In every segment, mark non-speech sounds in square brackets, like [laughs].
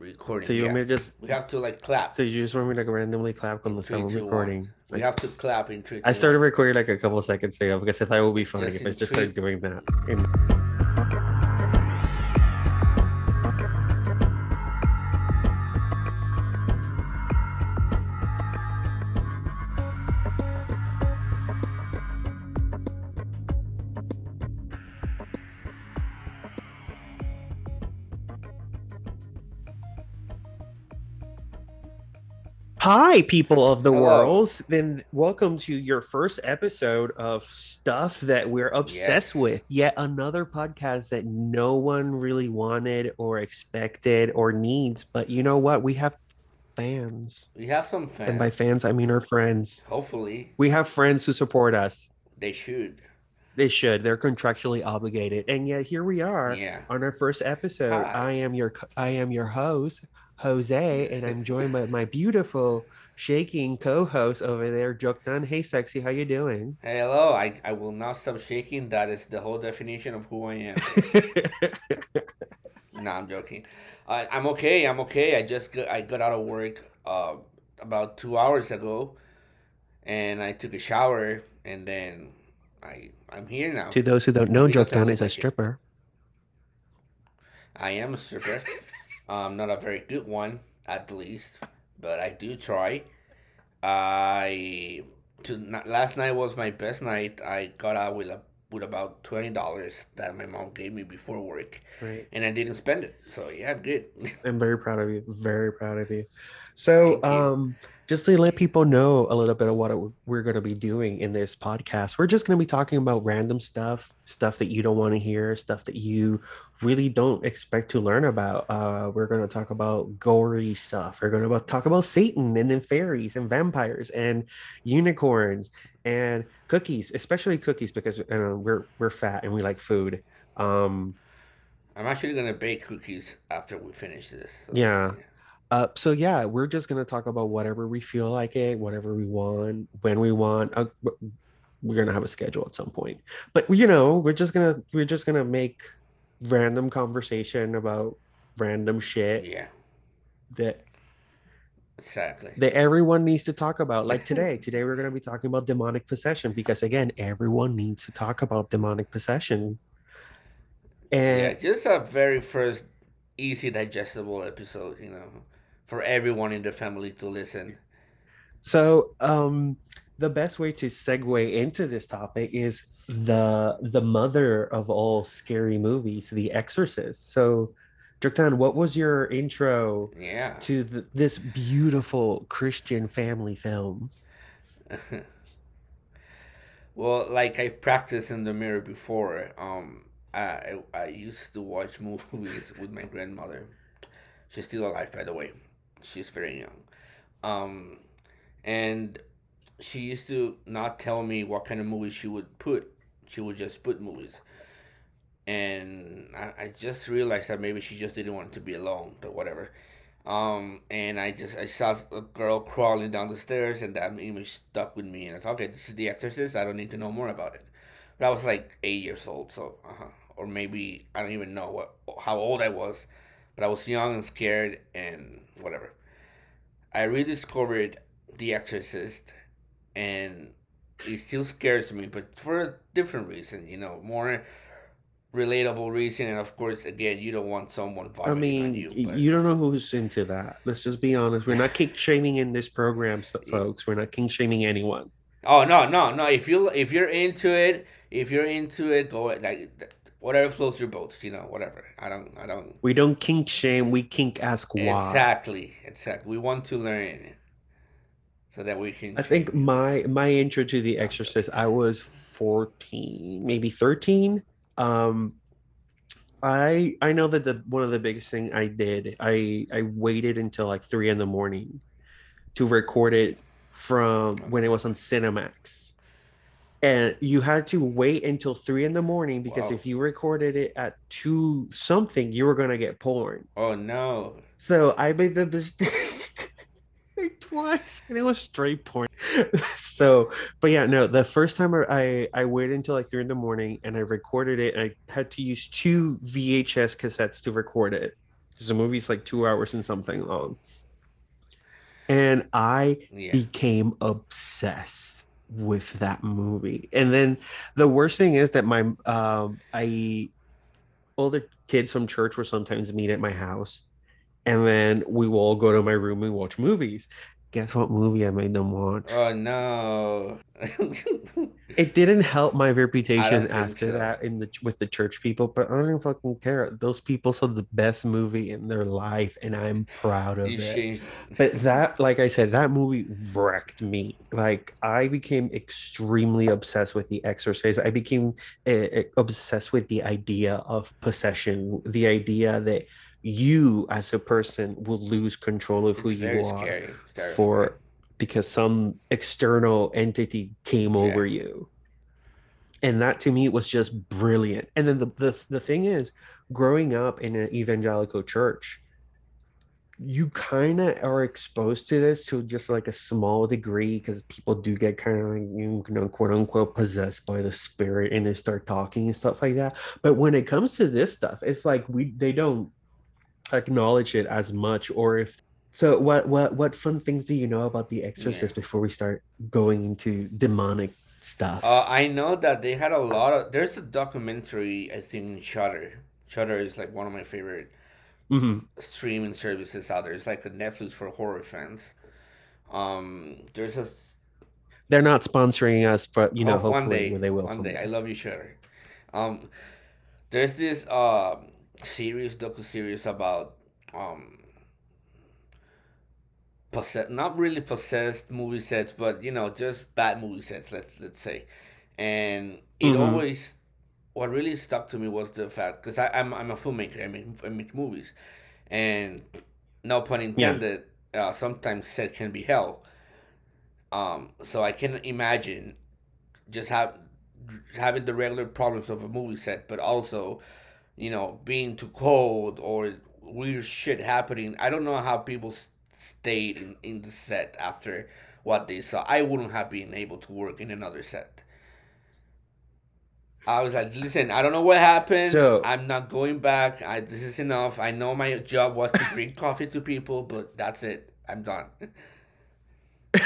recording. So you want me to just We have to like clap. so you just want me to like randomly clap on the Three, someone two, one. recording? We Like, have to clap in three. I started recording like a couple of seconds ago because I thought it would be funny Just if I just three- started doing that. And Hi, people of the Hello. world. Then welcome to your first episode of stuff that we're obsessed Yes. with. Yet another podcast that no one really wanted or expected or needs. But you know what? We have fans. We have some fans. And by fans, I mean our friends. Hopefully, We have friends who support us. they should. They should. They're contractually obligated. And yet here we are Yeah. on our first episode. Hi. I am your I am your host, Jose, [laughs] and I'm joined by my beautiful shaking co-host over there, Joktan. Hey sexy, how you doing? Hello. I, I will not stop shaking. That is the whole definition of who I am. [laughs] no, I'm joking. I, I'm okay. I'm okay. I just got, I got out of work uh, about two hours ago, and I took a shower, and then I I'm here now. to those who don't know, Joktan is a like it. stripper. I am a stripper. [laughs] um, not a very good one, at least, but I do try. I to last night was my best night. I got out with a with about twenty dollars that my mom gave me before work, Right. and I didn't spend it. So yeah, I'm good. [laughs] I'm very proud of you. Very proud of you. So, Thank you. Just to let people know a little bit of what we're going to be doing in this podcast, we're just going to be talking about random stuff, stuff that you don't want to hear, stuff that you really don't expect to learn about. Uh, we're going to talk about gory stuff. We're going to talk about Satan and then fairies and vampires and unicorns and cookies, especially cookies because we're we're fat and we like food. Um, I'm actually gonna bake cookies after we finish this. So, Yeah. Uh, so yeah, we're just gonna talk about whatever we feel like it, whatever we want, when we want. Uh, we're gonna have a schedule at some point, but you know, we're just gonna we're just gonna make random conversation about random shit Yeah. that Exactly. that everyone needs to talk about. Like [laughs] today, today we're gonna be talking about demonic possession because again, everyone needs to talk about demonic possession. And Yeah, just a very first easy digestible episode, you know, for everyone in the family to listen. So, um, the best way to segue into this topic is the the mother of all scary movies, The Exorcist. So, Joktan, what was your intro Yeah. to the, this beautiful Christian family film? [laughs] well, like I practiced in the mirror before, um, I I used to watch [laughs] movies with my grandmother. She's still alive, by the way. She's very young, um, and she used to not tell me what kind of movies she would put. She would just put movies, and I, I just realized that maybe she just didn't want to be alone, but whatever. Um, and I just I saw a girl crawling down the stairs, and that image stuck with me. And I thought, okay, this is The Exorcist. I don't need to know more about it. But I was like eight years old, so uh-huh. or maybe I don't even know what how old I was, but I was young and scared and whatever. I rediscovered The Exorcist, and it still scares me, but for a different reason, you know, more relatable reason, and of course, again, you don't want someone I mean, on y- you. you, don't know who's into that. Let's just be honest. We're not kink shaming in this program, so, folks. We're not kink shaming anyone. Oh no, no, no! If you if you're into it, if you're into it, go like whatever floats your boats. You know, whatever. I don't, I don't. We don't kink shame. We kink ask why. Exactly, exactly. We want to learn, so that we can. I think my my intro to The Exorcist, I was 14, maybe 13. Um I I know that the one of the biggest thing I did, I I waited until like three in the morning to record it from when it was on Cinemax. And you had to wait until three in the morning because Wow. if you recorded it at two something, you were gonna get porn. Oh no! So I made the mistake [laughs] like twice, and it was straight porn. [laughs] so, but yeah, no. The first time I I waited until like three in the morning, and I recorded it. I had to use two VHS cassettes to record it. The movie's like two hours and something long. And I Yeah. became obsessed with that movie. And then the worst thing is that my um I all the kids from church will sometimes meet at my house and then we will all go to my room and watch movies. Guess what movie I made them watch? Oh no. [laughs] It didn't help my reputation after so. that in the with the church people, but I don't fucking care. Those people saw the best movie in their life, and I'm proud of you it. changed. But that, like I said, that movie wrecked me. Like I became extremely obsessed with The Exorcist. I became uh, obsessed with the idea of possession, the idea that you as a person will lose control of who It's you are. For because some external entity came Yeah. over you. And that to me was just brilliant. And then the, the the thing is, growing up in an evangelical church, you kind of are exposed to this to just like a small degree because people do get kind of like you know quote unquote possessed by the spirit and they start talking and stuff like that. But when it comes to this stuff, it's like we they don't acknowledge it as much or if so what what what fun things do you know about the exorcist before we start going into demonic stuff Uh, I know that they had a lot of. There's a documentary, I think, in Shudder. Shudder is like one of my favorite Mhm. streaming services out there. It's like a Netflix for horror fans. Um, there's a they're not sponsoring us but you know Hope hopefully they will One someday. day, I love you, Shudder. Um, there's this uh series, docu series about um possessed, not really possessed movie sets, but you know, just bad movie sets. Let's let's say, and it Mhm. always what really stuck to me was the fact because I'm I'm a filmmaker. I make I make movies, and no pun intended. Uh, sometimes set can be hell. Um, so I can imagine just have having the regular problems of a movie set, but also, you know, being too cold or weird shit happening. I don't know how people stayed in, in the set after what they saw. I wouldn't have been able to work in another set. I was like, listen, I don't know what happened. So- I'm not going back. I, this is enough. I know my job was to bring [laughs] coffee to people, but that's it. I'm done. [laughs]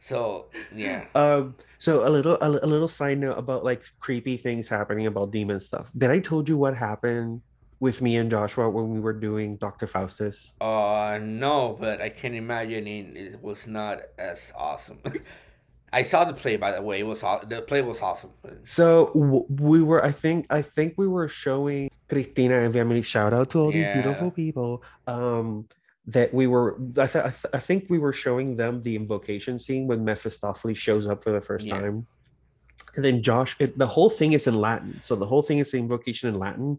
so yeah. um so a little a, a little side note about like creepy things happening about demon stuff did i told you what happened with me and joshua when we were doing dr faustus Uh, no, but I can imagine it, was not as awesome. [laughs] I saw the play, by the way. It was the play was awesome. So we were, I think, I think we were showing Cristina and family. Shout out to all these beautiful people. Um, that we were, I, th- I, th- I think we were showing them the invocation scene when Mephistopheles shows up for the first Yeah. time, and then Josh. It, the whole thing is in Latin, so the whole thing is the invocation in Latin.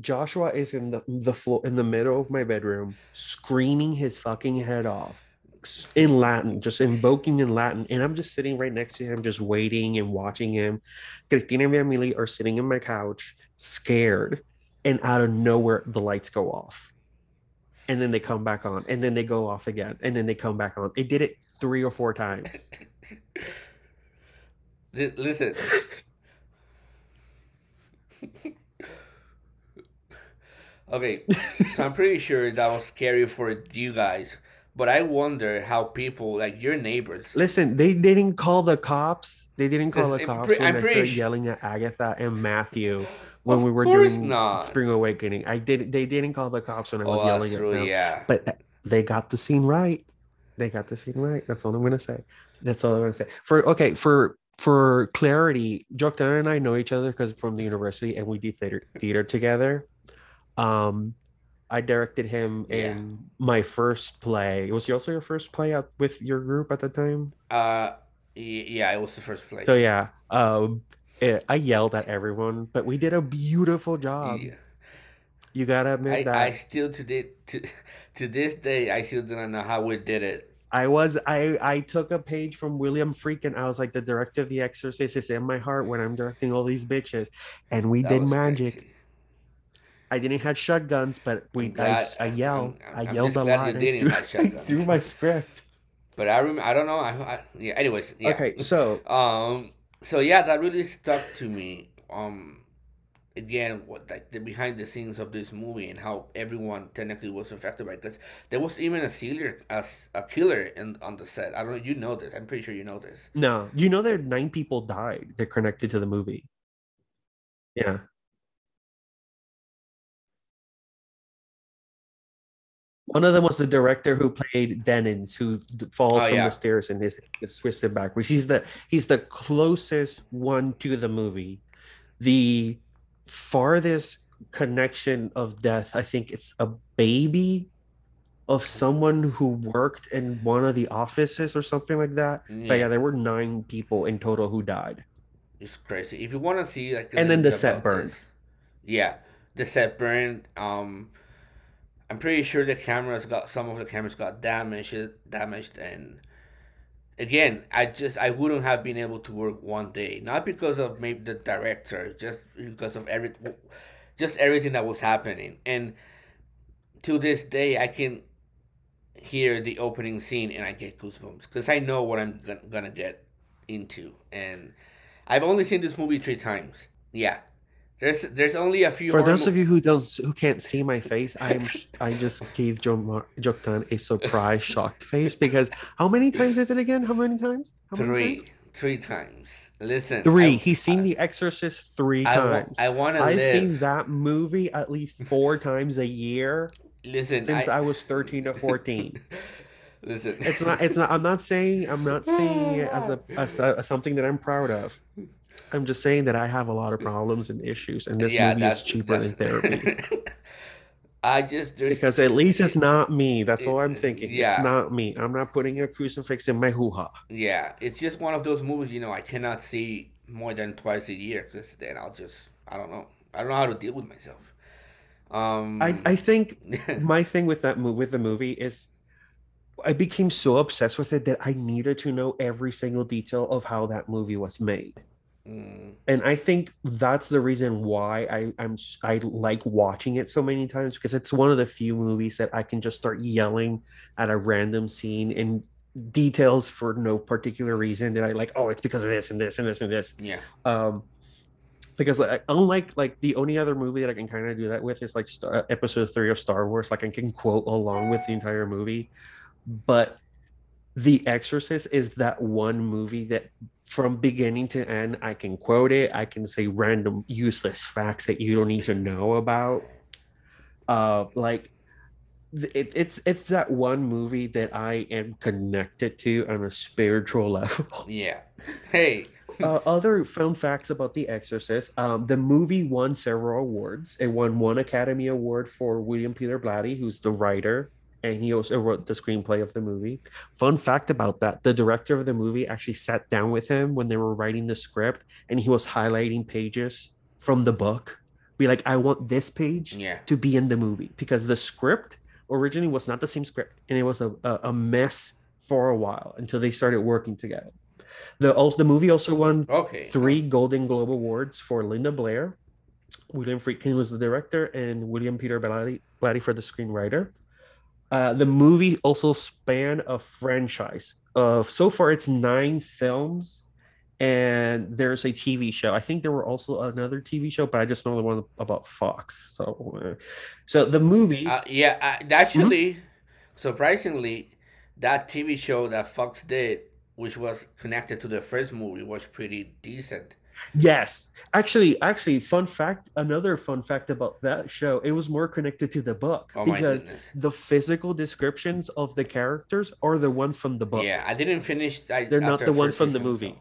Joshua is in the the floor in the middle of my bedroom, screaming his fucking head off in Latin, just invoking in Latin. And I'm just sitting right next to him, just waiting and watching him. Cristina and Emily are sitting in my couch, scared. And out of nowhere, the lights go off. And then they come back on. And then they go off again. And then they come back on. It did it three or four times. Listen. okay, so I'm pretty sure that was scary for you guys, but I wonder how people like your neighbors. Listen, they didn't call the cops. They didn't call the cops pre- when I'm pretty started su- yelling at Agatha and Matthew when Of we were doing not. Spring Awakening. I did. They didn't call the cops when I was Oh, yelling at them. Yeah. but they got the scene right. They got the scene right. That's all I'm gonna say. That's all I'm gonna say. For okay, for for clarity, Joktan and I know each other because from the university and we did theater theater together. Um, I directed him Yeah. in my first play. Was he also your first play out with your group at the time? Uh, yeah, it was the first play. So yeah, um, eh, I yelled at everyone, but we did a beautiful job. Yeah. You gotta admit I, that. I still to this to, [laughs] to this day I still do not know how we did it. I was I I took a page from William Friedkin. I was like the director of The Exorcist is in my heart when I'm directing all these bitches, and we That did magic. crazy. I didn't have shotguns, but we glad- I, I yelled I'm- I yelled a lot. you and didn't threw- have [laughs] I threw my script. But I rem- I don't know. I, I yeah. Anyways, yeah. Okay, so [laughs] Um. So yeah, that really stuck to me. Um, again what like the behind the scenes of this movie and how everyone technically was affected by this. There was even a killer, a, a killer in on the set. I don't know. You know this. I'm pretty sure you know this. No, you know there nine people died. They're connected to the movie. Yeah. One of them was the director who played Dennings, who falls Oh, from yeah. the stairs and his is twisted backwards. He's the he's the closest one to the movie. The farthest connection of death, I think it's a baby of someone who worked in one of the offices or something like that. But Yeah. yeah, there were nine people in total who died. It's crazy. If you want to see like, And then the set burned. this- yeah, the set burned. Um, I'm pretty sure the cameras got some of the cameras got damaged, damaged, and again, I just I wouldn't have been able to work one day, not because of maybe the director, just because of every, just everything that was happening, and to this day, I can hear the opening scene and I get goosebumps because I know what I'm gonna get into, and I've only seen this movie three times. Yeah, there's there's only a few. For those mo- of you who don't who can't see my face, I'm I just gave Joe Mar- Joktan a surprise [laughs] shocked face because how many times is it again? How many times? How many three, times? three times. Listen, Three. I- He's seen The Exorcist three I, times. I want to I've live. seen that movie at least [laughs] four times a year Listen, since I, I was 13 to 14. [laughs] listen. It's not. It's not. I'm not saying. I'm not saying it as a as, a, as something that I'm proud of. I'm just saying that I have a lot of problems and issues, and this movie is cheaper than therapy [laughs] I just because at least it's not me. That's all I'm thinking. yeah. It's not me. I'm not putting a crucifix in my hoo ha. yeah, it's just one of those movies you know I cannot see more than twice a year because then I'll just I don't know I don't know how to deal with myself. Um, I I think [laughs] my thing with that movie with the movie is I became so obsessed with it that I needed to know every single detail of how that movie was made. Mm, and I think that's the reason why I I'm I like watching it so many times because it's one of the few movies that I can just start yelling at a random scene and details for no particular reason that I like oh it's because of this and this and this and this. Yeah, um because like, unlike like the only other movie that I can kind of do that with is like Star, episode 3 of Star Wars like I can quote along with the entire movie. But The Exorcist is that one movie that from beginning to end I can quote it. I can say random useless facts that you don't need to know about. Uh like it, it's it's that one movie that I am connected to on a spiritual [laughs] level. Yeah. Hey, [laughs] uh, other film facts about The Exorcist: um, the movie won several awards. It won one Academy Award for William Peter Blatty, who's the writer, and he also wrote the screenplay of the movie. Fun fact about that: the director of the movie actually sat down with him when they were writing the script, and he was highlighting pages from the book. Be like, I want this page yeah, to be in the movie because the script originally was not the same script and it was a, a, mess for a while until they started working together. The also the movie also won okay. three Golden Globe awards for Linda Blair. William Friedkin was the director, and William Peter Blatty, Blatty for the screenwriter. Uh, the movie also spanned a franchise of so far it's nine films, and there's a TV show. I think there were also another TV show, but I just know the one about Fox. So, uh, so the movies. Uh, yeah, uh, actually, surprisingly, that TV show that Fox did, which was connected to the first movie, was pretty decent. Yes, actually, actually, fun fact. Another fun fact about that show: it was more connected to the book Oh my because goodness. the physical descriptions of the characters are the ones from the book. Yeah, I didn't finish. I, They're not the ones from the movie.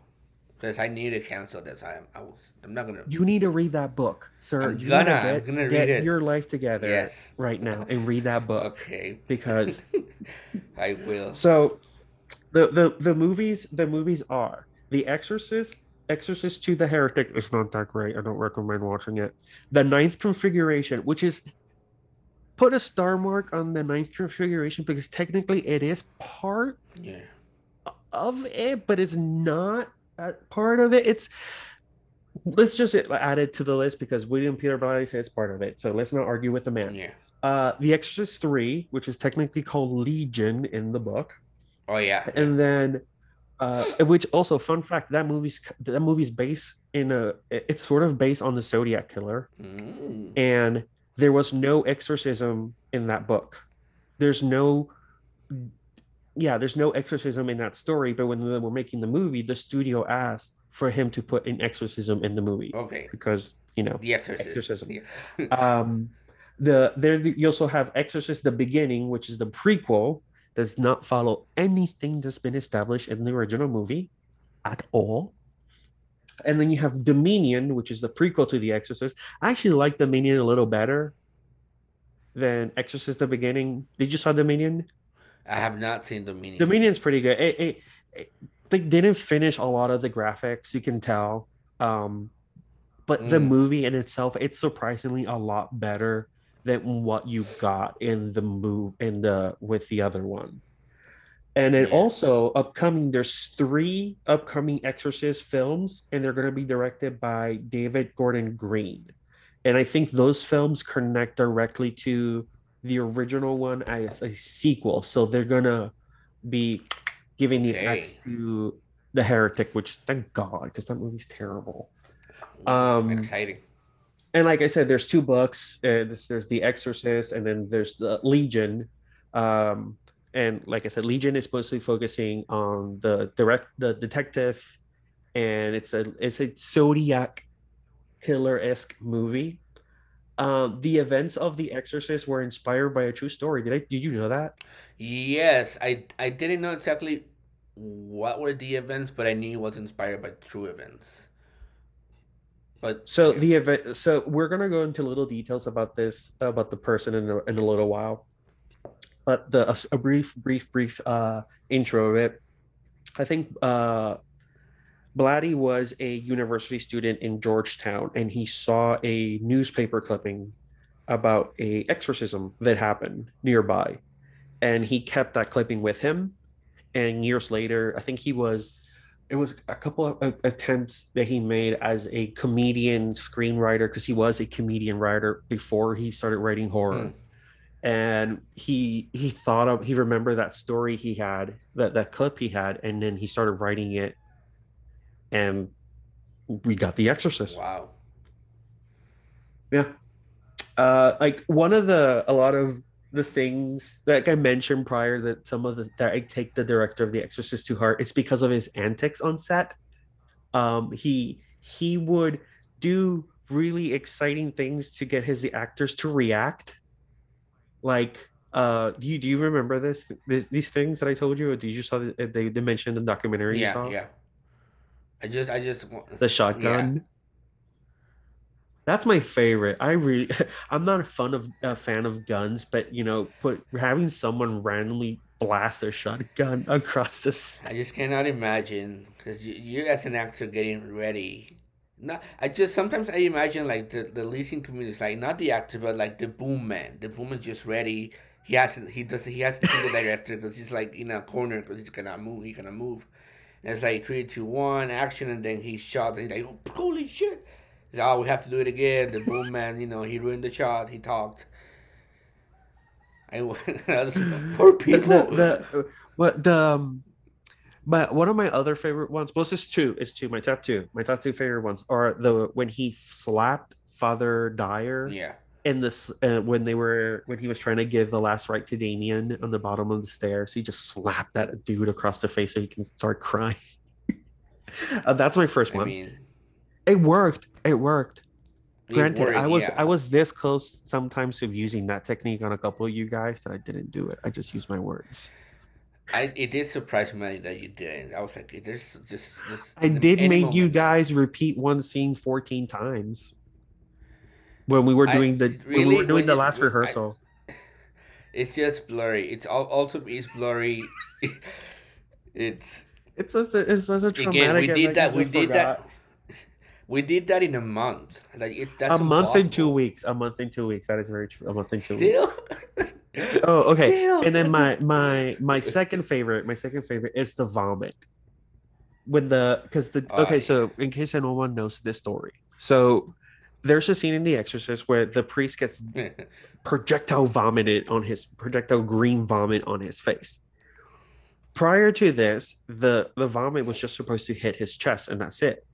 Because I need to cancel this. I, I was. I'm not gonna. You need to read that book, sir. I'm You gonna- to I'm get, gonna get read it. your life together Yes. right now and read that book Okay, because [laughs] I will. so the the the movies the movies are The Exorcist, Exorcist II the Heretic is not that great. I don't recommend watching it. The Ninth Configuration, which is put a star mark on the Ninth Configuration because technically it is part Yeah. of it, but it's not part of it. It's let's just add it to the list because William Peter Blatty said it's part of it. So let's not argue with the man. Yeah. Uh, The Exorcist Three, which is technically called Legion in the book, Oh yeah. and then Uh, which also fun fact that movie's that movie's based in a it's sort of based on the Zodiac killer, Mm. and there was no exorcism in that book. There's no yeah, there's no exorcism in that story, but when they were making the movie, the studio asked for him to put an exorcism in the movie Okay. because you know The Exorcist. Exorcism. Yeah. [laughs] um the there you also have exorcist the beginning which is the prequel does not follow anything that's been established in the original movie at all and then you have dominion which is the prequel to the exorcist i actually like dominion a little better than exorcist the beginning did you saw dominion I have not seen Dominion. Dominion's pretty good. It, it, it- they didn't finish a lot of the graphics, you can tell. Um, but the Mm. movie in itself, it's surprisingly a lot better than what you got in the move in the with the other one. And then also upcoming, there's three upcoming Exorcist films, and they're going to be directed by David Gordon Green. And I think those films connect directly to the original one as a sequel. So they're gonna be giving the Okay. axe to the heretic, which thank God, because that movie's terrible. Um, Exciting. And like I said, there's two books. Uh, this, there's the Exorcist, and then there's the Legion. Um, and like I said, Legion is mostly focusing on the direct the detective, and it's a it's a Zodiac killer esque movie. Um, the events of the Exorcist were inspired by a true story. Did I? Did you know that? Yes, I I didn't know exactly what were the events, but I knew it was inspired by true events. But So the event. So we're gonna go into little details about this about the person in a, in a little while, but the a, a brief, brief, brief uh, intro of it. I think uh, Blatty was a university student in Georgetown, and he saw a newspaper clipping about a exorcism that happened nearby, and he kept that clipping with him. And years later, I think he was it was a couple of uh, attempts that he made as a comedian screenwriter because he was a comedian writer before he started writing horror Hmm. and he he thought of he remembered that story he had that that clip he had and then he started writing it and we got the exorcist wow. yeah uh like one of the a lot of the things that I mentioned prior that some of the that I take the director of The Exorcist to heart, it's because of his antics on set. Um, he he would do really exciting things to get his the actors to react. Like, uh, do you do you remember this, this these things that I told you, or did you saw the, they, they mentioned in the documentary you Yeah, saw yeah. I just I just the shotgun? That's my favorite. I really, [laughs] I'm not a fun of a fan of guns, but you know, put having someone randomly blast a shotgun [laughs] across this. I just cannot imagine because you, you as an actor getting ready. Not, I just sometimes I imagine like the the leasing community like not the actor but like the boom man. The boom is just ready. He hasn't. He doesn't. He has to see the director because he's like in a corner because he cannot move. He cannot move. And it's like three, two, one, action, and then he's shot. And he's like, holy shit! He's like, oh, we have to do it again. The boom man, you know, he ruined the shot. He talked. I was [laughs] poor people. the, the what the um, but one of my other favorite ones. Well, it's two. It's two. My top two. My top two favorite ones are the when he slapped Father Dyer yeah. in this uh, when they were when he was trying to give the last rite to Damien on the bottom of the stairs. He just slapped that dude across the face so he can start [laughs] crying. uh, that's my first I one. mean, it worked. It worked. it Granted, I was yeah. I was this close sometimes of using that technique on a couple of you guys, but I didn't do it. I just used my words. I it did surprise me that you didn't. I was like, there's just just. I did make you guys repeat one scene 14 times when we were I- doing the when we were doing the last when I- rehearsal. [laughs] It's just blurry. It's all also it's blurry. [laughs] it's It's such a, it's such a traumatic. again we did that. We did forgot. that. We did that in a month. Like it, that's a month and two weeks. A month and two weeks. That is very true. A month and two weeks. Still. [laughs] Oh, okay. Still, And then my my my second favorite, my second favorite is the vomit. When the because the Oh, okay, so in case anyone knows this story, so there's a scene in The Exorcist where the priest gets [laughs] projectile vomited on his projectile green vomit on his face. prior to this, the the vomit was just supposed to hit his chest, and that's it.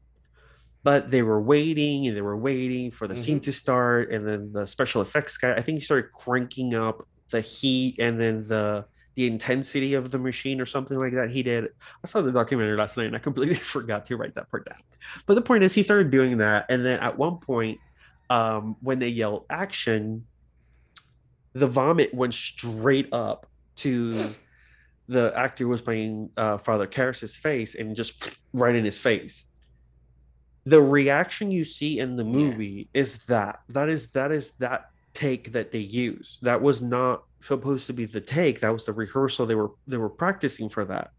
But they were waiting and they were waiting for the scene Mhm. to start, and then the special effects guy, I think he started cranking up the heat and then the the intensity of the machine or something like that. He did. I saw the documentary last night and I completely [laughs] forgot to write that part down. But the point is, he started doing that, and then at one point, um, when they yelled action, the vomit went straight up to [sighs] the actor who was playing uh, Father Karras's face and just [sniffs] right in his face. The reaction you see in the Yeah. movie is that that is that is that take that they use. That was not supposed to be the take. That was the rehearsal. They were they were practicing for that.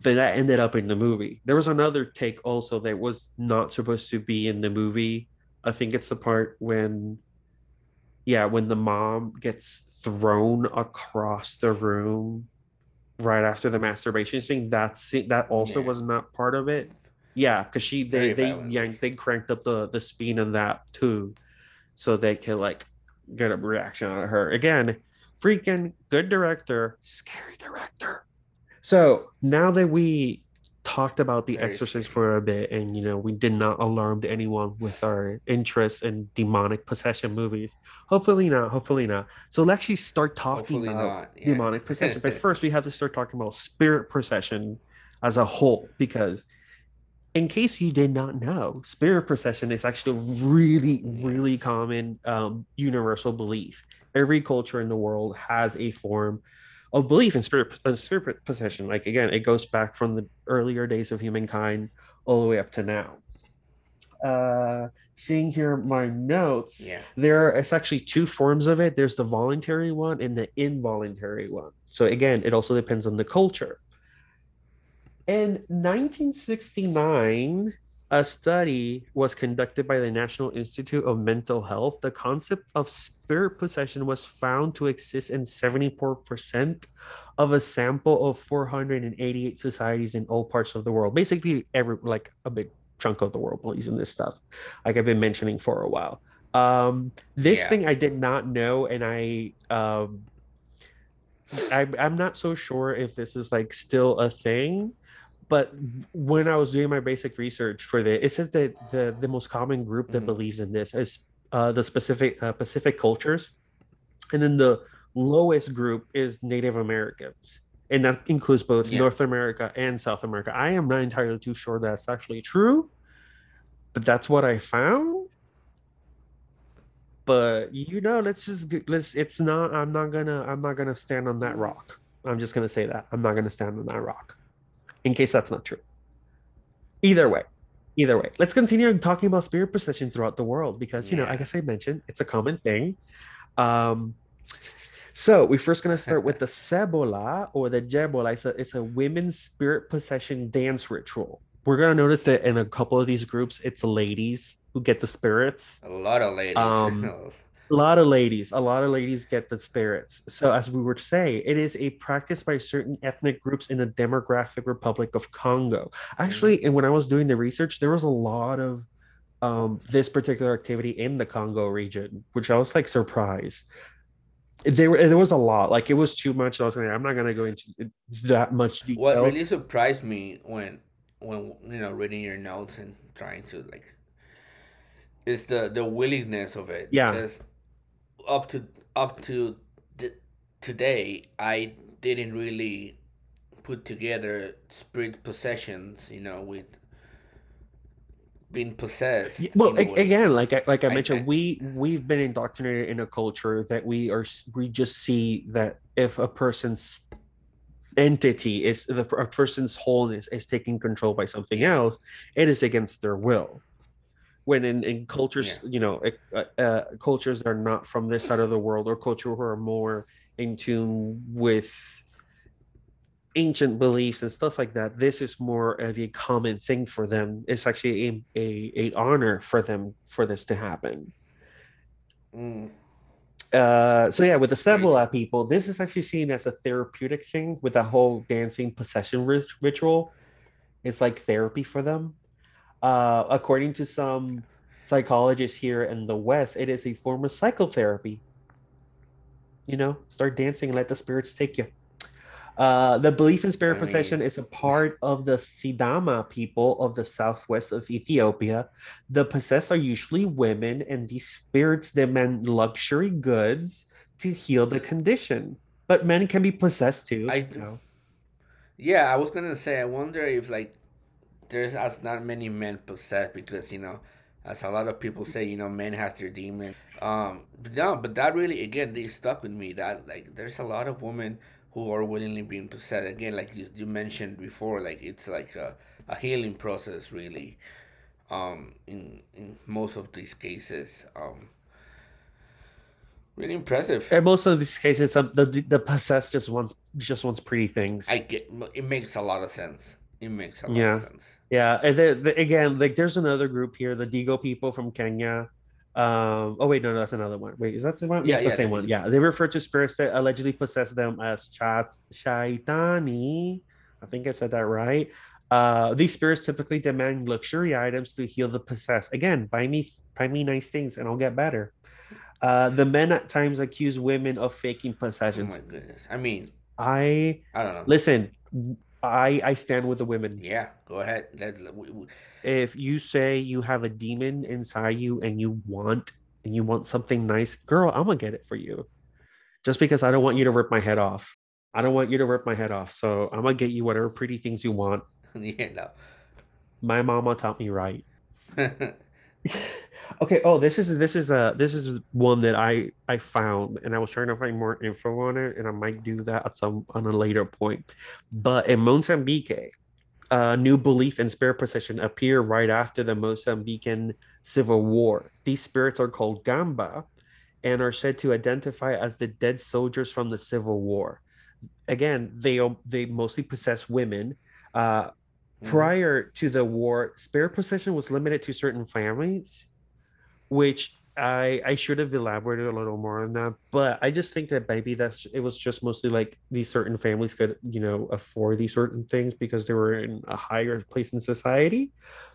Then that ended up in the movie. There was another take also that was not supposed to be in the movie. I think it's the part when yeah, when the mom gets thrown across the room right after the masturbation scene, that's that also Yeah. was not part of it. Yeah, because she they Very they yanked they cranked up the the speed on that too, so they could like get a reaction out of her. Again, freaking good director, scary director. So now that we talked about the Very exorcist scary. for a bit and you know we did not alarm anyone with our interest in demonic possession movies hopefully not hopefully not so let's actually start talking Hopefully about yeah. demonic possession but [laughs] first we have to start talking about spirit possession as a whole because in case you did not know spirit possession is actually a really really common um, universal belief. Every culture in the world has a form of belief in spirit uh, spirit possession like again it goes back from the earlier days of humankind all the way up to now. Uh seeing here my notes yeah. there are it's actually two forms of it. There's the voluntary one and the involuntary one. So again it also depends on the culture in 1969 a study was conducted by the national institute of mental health. The concept of spirit possession was found to exist in 74% of a sample of 488 societies in all parts of the world. Basically every like a big chunk of the world believes in this stuff like i've been mentioning for a while. Um this Yeah. thing i did not know and i um I, i'm not so sure if this is like still a thing but when i was doing my basic research for this it says that the the most common group that Mhm. believes in this is uh the specific uh, pacific cultures. And then the lowest group is native americans. And that includes both Yeah. north america and south america. I am not entirely too sure that's actually true but that's what i found. But you know let's just let's it's not i'm not gonna i'm not gonna stand on that Mm. rock. I'm just gonna say that. I'm not gonna stand on that rock in case that's not true either way either way let's continue talking about spirit possession throughout the world because you know Yeah. like i guess i mentioned it's a common thing um so we're first gonna [laughs] start with the Zebola or the Jebola. It's a it's a women's spirit possession dance ritual. We're gonna notice that in a couple of these groups, it's ladies who get the spirits. A lot of ladies. Um, [laughs] A lot of ladies, a lot of ladies get the spirits. So as we were to say, it is a practice by certain ethnic groups in the Democratic Republic of Congo. Actually, and when I was doing the research, there was a lot of um, this particular activity in the Congo region, which I was like surprised. There, were- there was a lot. Like it was too much. I was like, I'm not gonna go into that much detail. what really surprised me when when you know reading your notes and trying to like is the the willingness of it Yeah. because up to up to th- today i didn't really put together spirit possessions you know with being possessed well again like i like i I- mentioned I- we we've been indoctrinated in a culture that we are we just see that if a person's entity is the a person's wholeness is taken control by something else it is against their will when in, in cultures Yeah. you know uh, uh, cultures that are not from this side of the world or culture who are more in tune with ancient beliefs and stuff like that this is more of a common thing for them. It's actually a, a, a honor for them for this to happen. Mm, uh so yeah with the Crazy. People this is actually seen as a therapeutic thing with the whole dancing possession rit- ritual. It's like therapy for them uh according to some psychologists here in the west it is a form of psychotherapy you know start dancing and let the spirits take you Uh, the belief in spirit I possession mean, is a part of the Sidama people of the southwest of Ethiopia. The possessed are usually women, and these spirits demand luxury goods to heal the condition. But men can be possessed too, I you know. yeah, I was gonna say I wonder if like there's as not many men possessed because you know, as a lot of people say, you know, men has their demon. Um, but no, but that really again they stuck with me. That like there's a lot of women who are willingly being possessed. Again, like you, you mentioned before, like it's like a, a healing process really. Um, in in most of these cases, um, really impressive. In most of these cases, the the possessed just wants just wants pretty things. I get it makes a lot of sense. It makes a lot of sense. Yeah, and the, the, again, like there's another group here, the Digo people from Kenya. Um, oh wait, no, no, that's another one. Wait, is that the one? Yeah, the yeah, same the one. Yeah, they refer to spirits that allegedly possess them as chat shaitani. I think I said that right. Uh, these spirits typically demand luxury items to heal the possessed. Again, buy me, buy me nice things, and I'll get better. Uh, the men at times accuse women of faking Oh my goodness. I mean, I I don't know. listen. I I stand with the women. Yeah, go ahead. Let, let- we, we, if you say you have a demon inside you and you want and you want something nice, girl, I'm gonna get it for you. Just because I don't want you to rip my head off. I don't want you to rip my head off. So I'm gonna get you whatever pretty things you want. [laughs] yeah, no. My mama taught me right. [laughs] Okay, oh, this is this is a this is one that I I found and I was trying to find more info on it, and I might do that at some on a later point. But in Mozambique, a new belief in spirit possession appear right after the Mozambican Civil War. These spirits are called Gamba and are said to identify as the dead soldiers from the Civil War. Again, they they mostly possess women. Uh, Mhm. prior to the war, spirit possession was limited to certain families, which I I should have elaborated a little more on that. But I just think that maybe that's it was just mostly like these certain families could you know afford these certain things because they were in a higher place in society.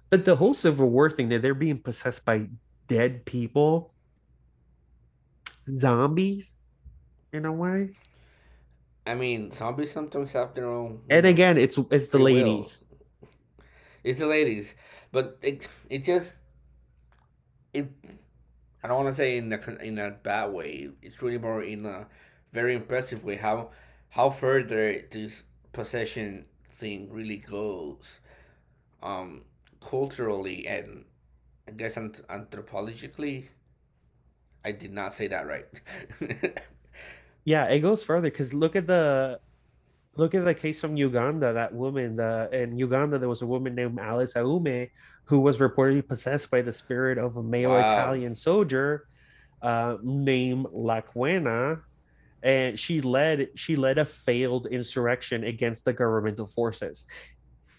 But the whole Civil War thing that they're being possessed by dead people, zombies, in a way. I mean, zombies sometimes have their own. And again, it's it's the free will. ladies. It's the ladies, but it it just it. I don't want to say in a in a bad way. It's really more in a very impressive way. How how further this possession thing really goes, um, culturally and I guess ant- anthropologically. I did not say that right. [laughs] Yeah, it goes further because look at the look at the case from Uganda. That woman, the in Uganda, there was a woman named Alice Auma who was reportedly possessed by the spirit of a male Wow. Italian soldier uh, named Lakwena, and she led she led a failed insurrection against the governmental forces.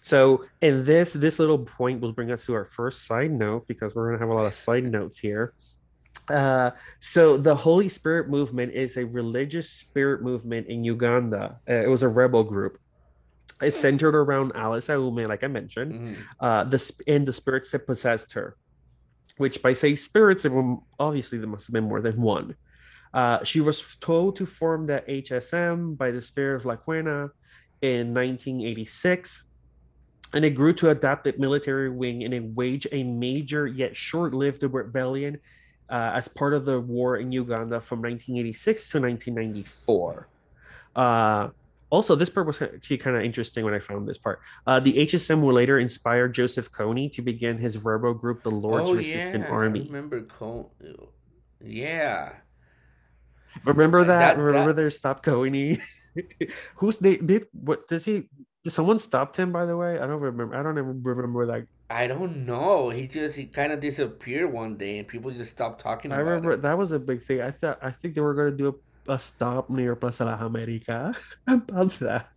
So, in this this little point will bring us to our first side note because we're gonna have a lot of side notes here. Uh, so the Holy Spirit movement is a religious spirit movement in Uganda. Uh, it was a rebel group. It's centered around Alice Auma, like I mentioned, Mhm. uh, the sp- and the spirits that possessed her. Which, by say spirits, it were, obviously there must have been more than one. Uh, she was told to form the HSM by the spirit of Lakwena in 1986, and it grew to adapt a military wing and it waged a major yet short-lived rebellion uh, as part of the war in Uganda from 1986 to 1994. Uh, also, this part was actually kind of interesting when I found this part. Uh, the HSM will later inspire Joseph Kony to begin his rebel group, the Lord's Oh Resistance yeah, I Army. remember Cole. Yeah, Remember that? that Remember that their stop Kony? [laughs] Who's they did what does he did someone stopped him by the way? I don't remember. I don't even remember that. I don't know. He just he kind of disappeared one day, and people just stopped talking I remember that was a big thing. I thought I think they were gonna do a, a stop near Plaza Las America [laughs] about that.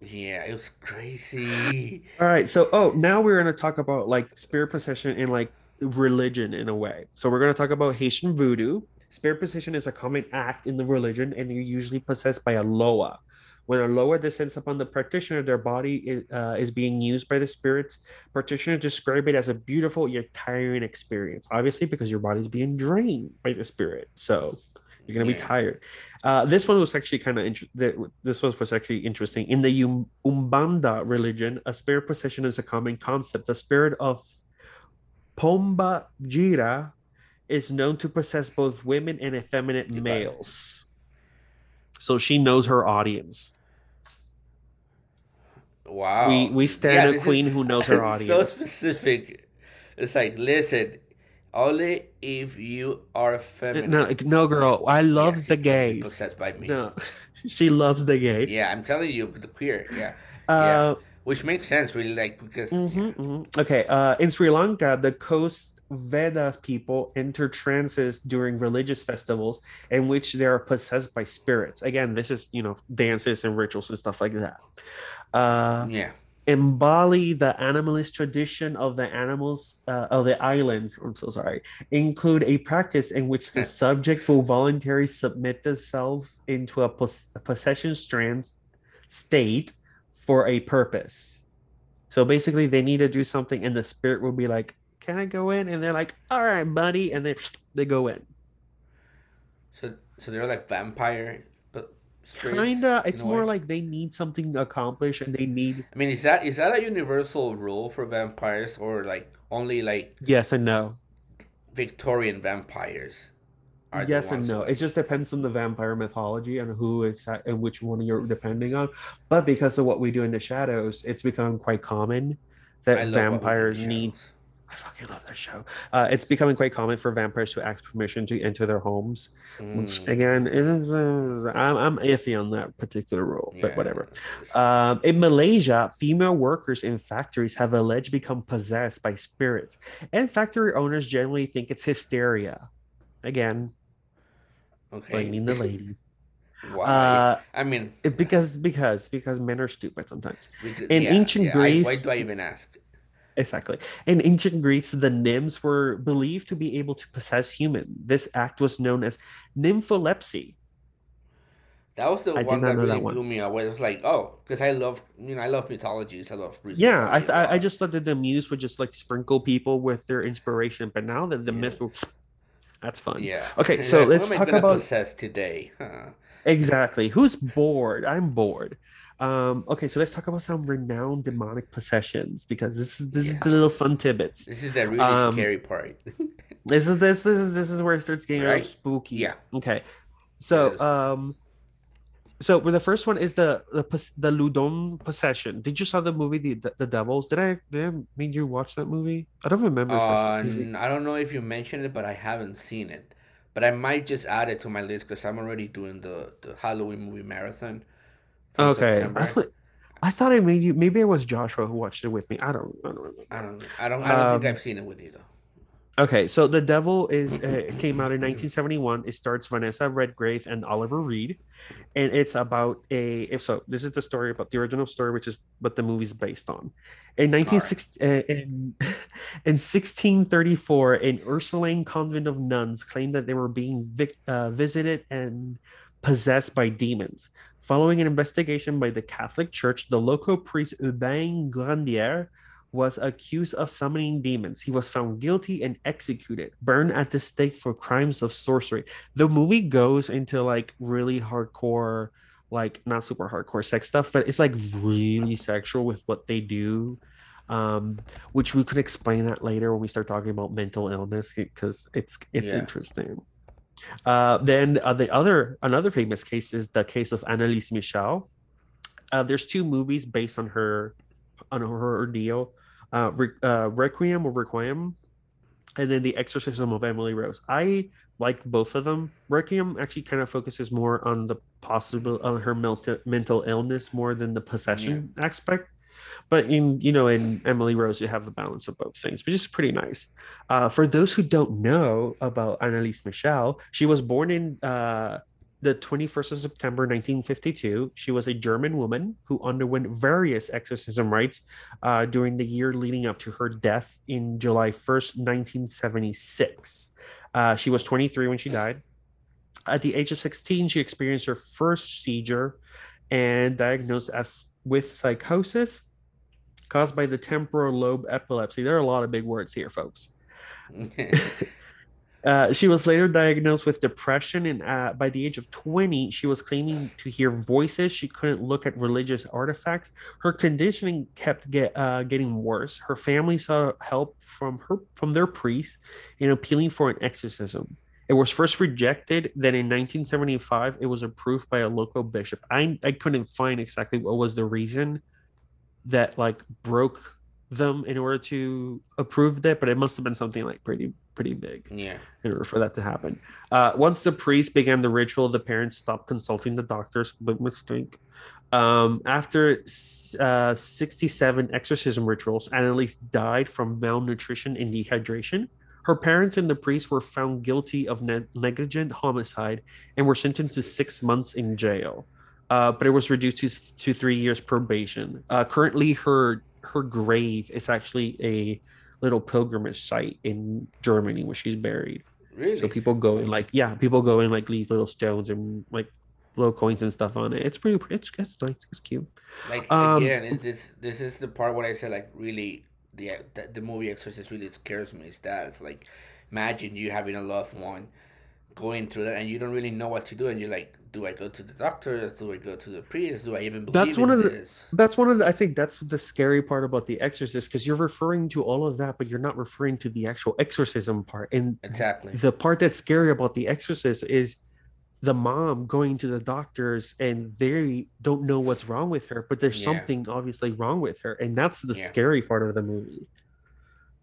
Yeah, it was crazy. All right, so oh, now we're gonna talk about like spirit possession and like religion in a way. So we're gonna talk about Haitian voodoo. Spirit possession is a common act in the religion, and they're usually possessed by a loa. When a loa descends upon the practitioner, their body is, uh, is being used by the spirits. Practitioners describe it as a beautiful yet tiring experience, obviously because your body's being drained by the spirit. So You're gonna be tired. Uh, this one was actually kind of interesting. This one was actually interesting. In the um- Umbanda religion, a spirit possession is a common concept. The spirit of Pomba Gira is known to possess both women and effeminate males. So she knows her audience. Wow. We we stand Yeah, a this is- queen who knows her [laughs] audience. so specific. It's like, listen, only if you are feminine. no, no, girl. I love yes, the gays. Possessed by me. No, [laughs] she loves the gay. Yeah, I'm telling you, the queer. Yeah, Uh, which makes sense, really, like because mhm, mhm. Okay. Uh, in Sri Lanka, the coast Vedda people enter trances during religious festivals in which they are possessed by spirits. Again, this is you know dances and rituals and stuff like that. Uh, yeah, in Bali, the animalist tradition of the animals uh, of the islands, I'm so sorry, include a practice in which the subject will voluntarily submit themselves into a, pos- a possession strands state for a purpose. So basically, they need to do something, and the spirit will be like, "Can I go in?" And they're like, "All right, buddy," and then they go in. so so they're like vampire, but. Kinda, it's more way? like they need something accomplished, and they need I mean, is that is that a universal rule for vampires, or like only like yes and no. Victorian vampires? Yes and no. who, It just depends on the vampire mythology and who exact and which one you're depending on. But because of what we do in the shadows, it's become quite common that I love what we do in the vampires need. shadows. I fucking love that show. Uh, it's becoming quite common for vampires to ask permission to enter their homes. Which Mm, again, is, uh, I'm, I'm iffy on that particular rule, but whatever. Um, in Malaysia, female workers in factories have alleged become possessed by spirits, and factory owners generally think it's hysteria. Again, okay. blaming the ladies. [laughs] Why? Uh, I mean, because because because men are stupid sometimes. because, in ancient I- why do I even ask? Exactly. In ancient Greece, the nymphs were believed to be able to possess human. This act was known as nympholepsy. That was the I one that know that really one. blew me away. It was like, oh, because I love, you know, I love mythologies. I love Greek Yeah, I, th- I just thought that the muse would just like sprinkle people with their inspiration, but now that the Yeah. myth will, that's fun. yeah. Okay, [laughs] so like, let's what am I talk about- possess today. Huh. Exactly. Who's bored? I'm bored. Um, okay, so let's talk about some renowned demonic possessions because this is this is the little fun tidbits. This is the really Um, scary part. [laughs] This is this this is this is where it starts getting Right. spooky. Yeah. Okay. So um so well, the first one is the the the Loudun possession. Did you saw the movie the the, the Devils? Did I did I mean you watch that movie? I don't remember. if I saw Uh, the movie. n- I don't know if you mentioned it, but I haven't seen it. But I might just add it to my list because I'm already doing the, the Halloween movie marathon. From okay. September. I thought I thought I made you maybe it was Joshua who watched it with me. I don't I don't remember. I don't. I don't. I don't think Um, I've seen it with you though. Okay, so The Devil is [laughs] uh, came out in 1971. It stars Vanessa Redgrave and Oliver Reed, and it's about a. If so, this is the story about the original story, which is what the movie's based on. In 1960, uh, in, [laughs] in 1634, an Ursuline convent of nuns claimed that they were being vic- uh, visited and possessed by demons. Following an investigation by the Catholic Church, the local priest Urbain Grandier was accused of summoning demons. He was found guilty and executed, burned at the stake for crimes of sorcery. The movie goes into like really hardcore, like not super hardcore sex stuff, but it's like really sexual with what they do. Um, which we could explain that later when we start talking about mental illness because it's it's Yeah. interesting. Uh, then uh, the other another famous case is the case of Anneliese Michel. Uh, there's two movies based on her on her ordeal uh, Re- uh, Requiem or Requiem, and then The Exorcism of Emily Rose. I like both of them. Requiem actually kind of focuses more on the possible on her mental mental illness more than the possession aspect. But in you know in Emily Rose you have the balance of both things, which is pretty nice. Uh, for those who don't know about Anneliese Michel, she was born in uh, the 21st of September 1952. She was a German woman who underwent various exorcism rites uh, during the year leading up to her death in July 1st, 1976. Uh, she was 23 when she died. At the age of 16, she experienced her first seizure and diagnosed as with psychosis caused by the temporal lobe epilepsy. There are a lot of big words here, folks. [laughs] Uh, she was later diagnosed with depression, and uh, by the age of 20, she was claiming to hear voices. She couldn't look at religious artifacts. Her conditioning kept get, uh, getting worse. Her family sought help from her from their priest in appealing for an exorcism. It was first rejected. Then in 1975, it was approved by a local bishop. I I couldn't find exactly what was the reason that like broke them in order to approve that, but it must have been something like pretty pretty big. Yeah. In order for that to happen. Uh, once the priest began the ritual, the parents stopped consulting the doctors. Big mistake. Um, after uh, 67 exorcism rituals, Anneliese died from malnutrition and dehydration. Her parents and the priest were found guilty of ne- negligent homicide and were sentenced to six months in jail. Uh, but it was reduced to, to three years probation. Uh, currently, her her grave is actually a little pilgrimage site in Germany where she's buried. Really? So people go and like yeah, people go and like leave little stones and like little coins and stuff on it. It's pretty it's it's nice, it's cute. Like um, again, is this this is the part where I said like really the the, the movie Exorcist really scares me. Is that it's like imagine you having a loved one going through that and you don't really know what to do and you're like do i go to the doctors do i go to the priest do i even believe that's one of this? the that's one of the i think that's the scary part about the exorcist because you're referring to all of that but you're not referring to the actual exorcism part and exactly the part that's scary about the exorcist is the mom going to the doctors and they don't know what's wrong with her but there's yeah. something obviously wrong with her and that's the yeah. scary part of the movie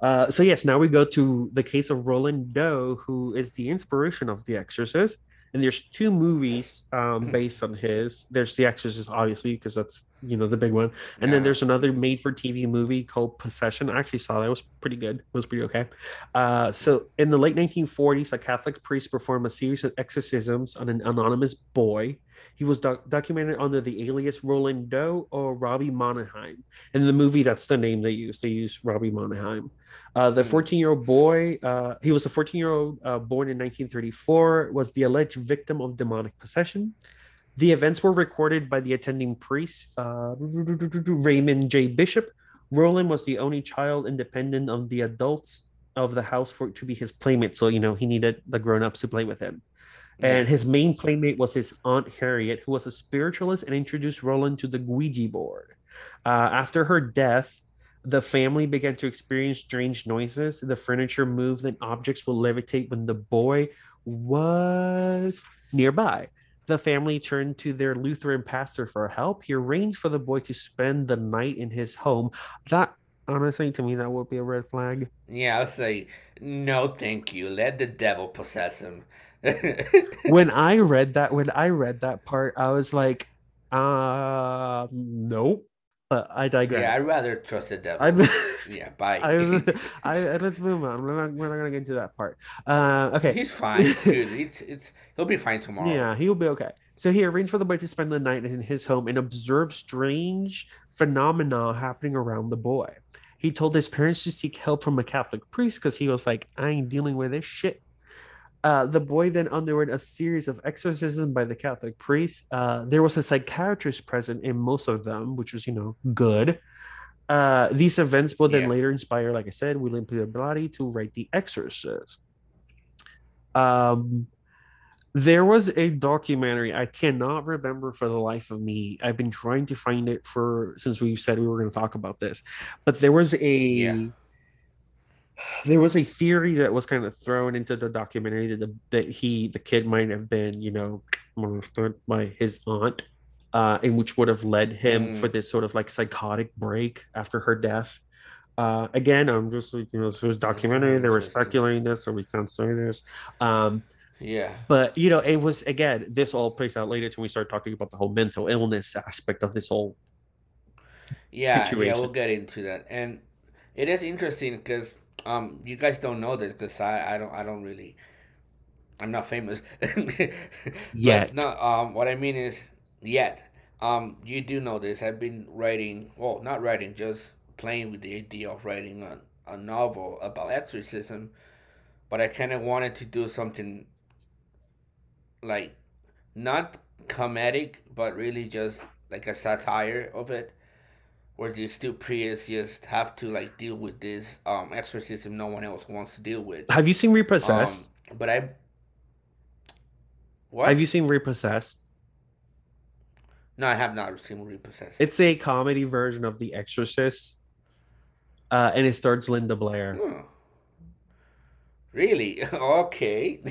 uh, so yes, now we go to the case of Roland Doe, who is the inspiration of The Exorcist. And there's two movies um, hmm. based on his. There's The Exorcist, obviously, because that's you know the big one. And yeah. then there's another made-for-TV movie called Possession. I actually saw that; it was pretty good. It was pretty okay. Uh, so in the late 1940s, a Catholic priest performed a series of exorcisms on an anonymous boy he was doc- documented under the alias Roland Doe or Robbie Mannheim. In the movie, that's the name they use. They use Robbie Mannheim. Uh, the 14 year old boy, uh, he was a 14 year old uh, born in 1934, was the alleged victim of demonic possession. The events were recorded by the attending priest, uh, Raymond J. Bishop. Roland was the only child independent of the adults of the house for it to be his playmate. So, you know, he needed the grown ups to play with him. And his main playmate was his aunt Harriet, who was a spiritualist and introduced Roland to the Ouija board. Uh, after her death, the family began to experience strange noises. The furniture moved and objects would levitate when the boy was nearby. The family turned to their Lutheran pastor for help. He arranged for the boy to spend the night in his home. That honestly, to me, that would be a red flag. Yeah, I'll say no, thank you. Let the devil possess him. When [laughs] I read that, when I read that part, I was like, uh, nope. But I digress. Yeah, I'd rather trust the devil. I'm, [laughs] yeah, bye. I, [laughs] I, let's move on. We're not, we're not gonna get into that part. Uh, okay. He's fine, dude. It's, it's, he'll be fine tomorrow. Yeah, he'll be okay. So he arranged for the boy to spend the night in his home and observe strange phenomena happening around the boy. He told his parents to seek help from a Catholic priest because he was like, I ain't dealing with this shit uh, the boy then underwent a series of exorcisms by the Catholic priests. Uh, there was a psychiatrist present in most of them, which was, you know, good. Uh, these events will then yeah. later inspire, like I said, William Peter Blatty to write The Exorcist. Um, there was a documentary I cannot remember for the life of me. I've been trying to find it for since we said we were going to talk about this, but there was a. Yeah there was a theory that was kind of thrown into the documentary that, the, that he the kid might have been you know molested by his aunt uh in which would have led him mm. for this sort of like psychotic break after her death. Uh again i'm just like you know this was documentary. They were speculating this so we can't say this. Um yeah. but you know it was again this all plays out later when we start talking about the whole mental illness aspect of this whole yeah situation. yeah we'll get into that. And it is interesting because um, you guys don't know this because I, I don't I don't really I'm not famous [laughs] yet. no, um, what I mean is yet. Um, you do know this. I've been writing, well, not writing, just playing with the idea of writing a, a novel about exorcism, but I kind of wanted to do something like not comedic, but really just like a satire of it these two priests just have to like deal with this um exorcism no one else wants to deal with. Have you seen Repossessed? Um, but I. What? Have you seen Repossessed? No, I have not seen Repossessed. It's a comedy version of The Exorcist, uh, and it stars Linda Blair. Oh. Really? [laughs] Okay.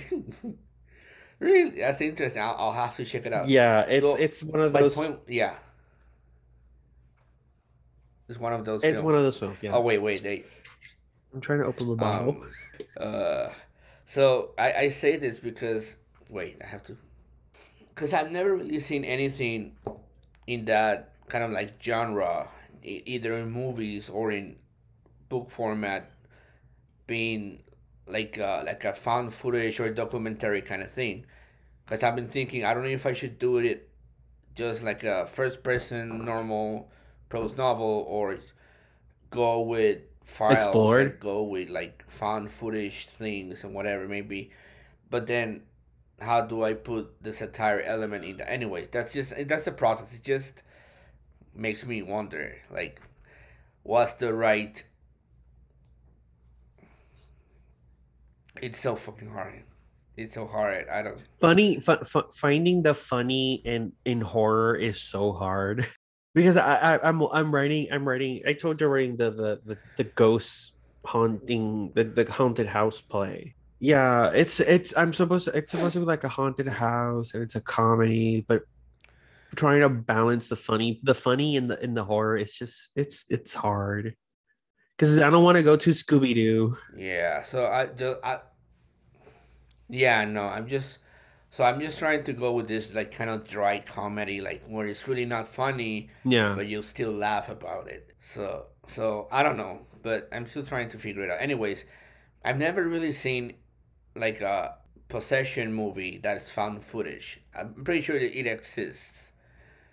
[laughs] really? That's interesting. I'll, I'll have to check it out. Yeah, it's Well, it's one of My those. point, yeah. It's one of those. It's films. one of those films. Yeah, Oh wait, wait, they. I'm trying to open the bottle. Um, uh, so I, I say this because wait, I have to, because I've never really seen anything in that kind of like genre, either in movies or in book format, being like uh, like a found footage or documentary kind of thing. Because I've been thinking, I don't know if I should do it just like a first person normal prose novel or go with files Explored. and go with like found footage things and whatever maybe but then how do i put the satire element in that anyways that's just that's the process. It just makes me wonder like what's the right it's so fucking hard. It's so hard. I don't funny fu- fu- finding the funny in in horror is so hard [laughs] because I, I i'm i'm writing i'm writing i told you writing the the the, the ghost haunting the, the haunted house play. Yeah it's it's i'm supposed to it's supposed to be like a haunted house and it's a comedy but trying to balance the funny the funny in the in the horror it's just it's it's hard. Because i don't want to go to scooby-doo. Yeah, so I just I yeah, no, I'm just so I'm just trying to go with this like kind of dry comedy like where it's really not funny yeah but you'll still laugh about it. So so I don't know, but I'm still trying to figure it out. Anyways, I've never really seen like a possession movie that's found footage. I'm pretty sure that it exists.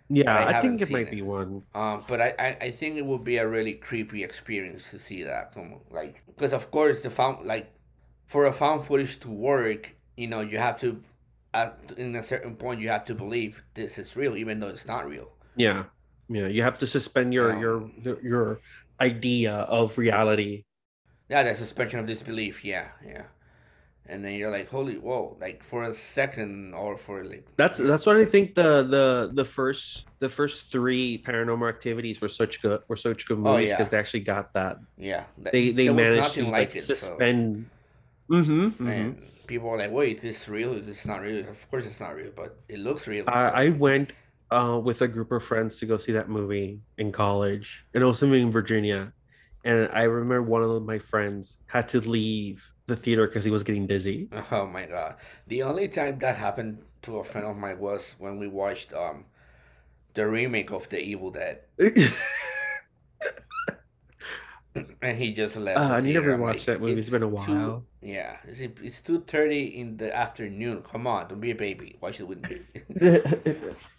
yeah I i, think it might it. be one Um, but I, I, I think it would be a really creepy experience to see that. Like, because of course the found like, for a found footage to work, you know, you have to, at in a certain point, you have to believe this is real, even though it's not real. Yeah, yeah. You have to suspend your your Um, your idea of reality. Yeah, the suspension of disbelief. Yeah, yeah. And then you're like, holy, whoa! Like for a second, or for like, That's that's what I think the the the first the first three paranormal activities were such good were such good Oh, movies yeah. because they actually got that. yeah, They they managed to like, like it. Suspend. Mm-hmm, mm-hmm. And people are like, wait, is this real? Is this not real? Of course, it's not real, but it looks real. so- I, I went uh, with a group of friends to go see that movie in college, and I was living in Virginia. And I remember one of my friends had to leave the theater because he was getting dizzy. [laughs] Oh my god. The only time that happened to a friend of mine was when we watched um the remake of The Evil Dead [laughs] [clears throat] and he just left. Uh, I need to theater. I'm rewatch like, that movie. It's been a two- while." yeah, it's, it's two thirty in the afternoon. Come on, don't be a baby. Watch it with me.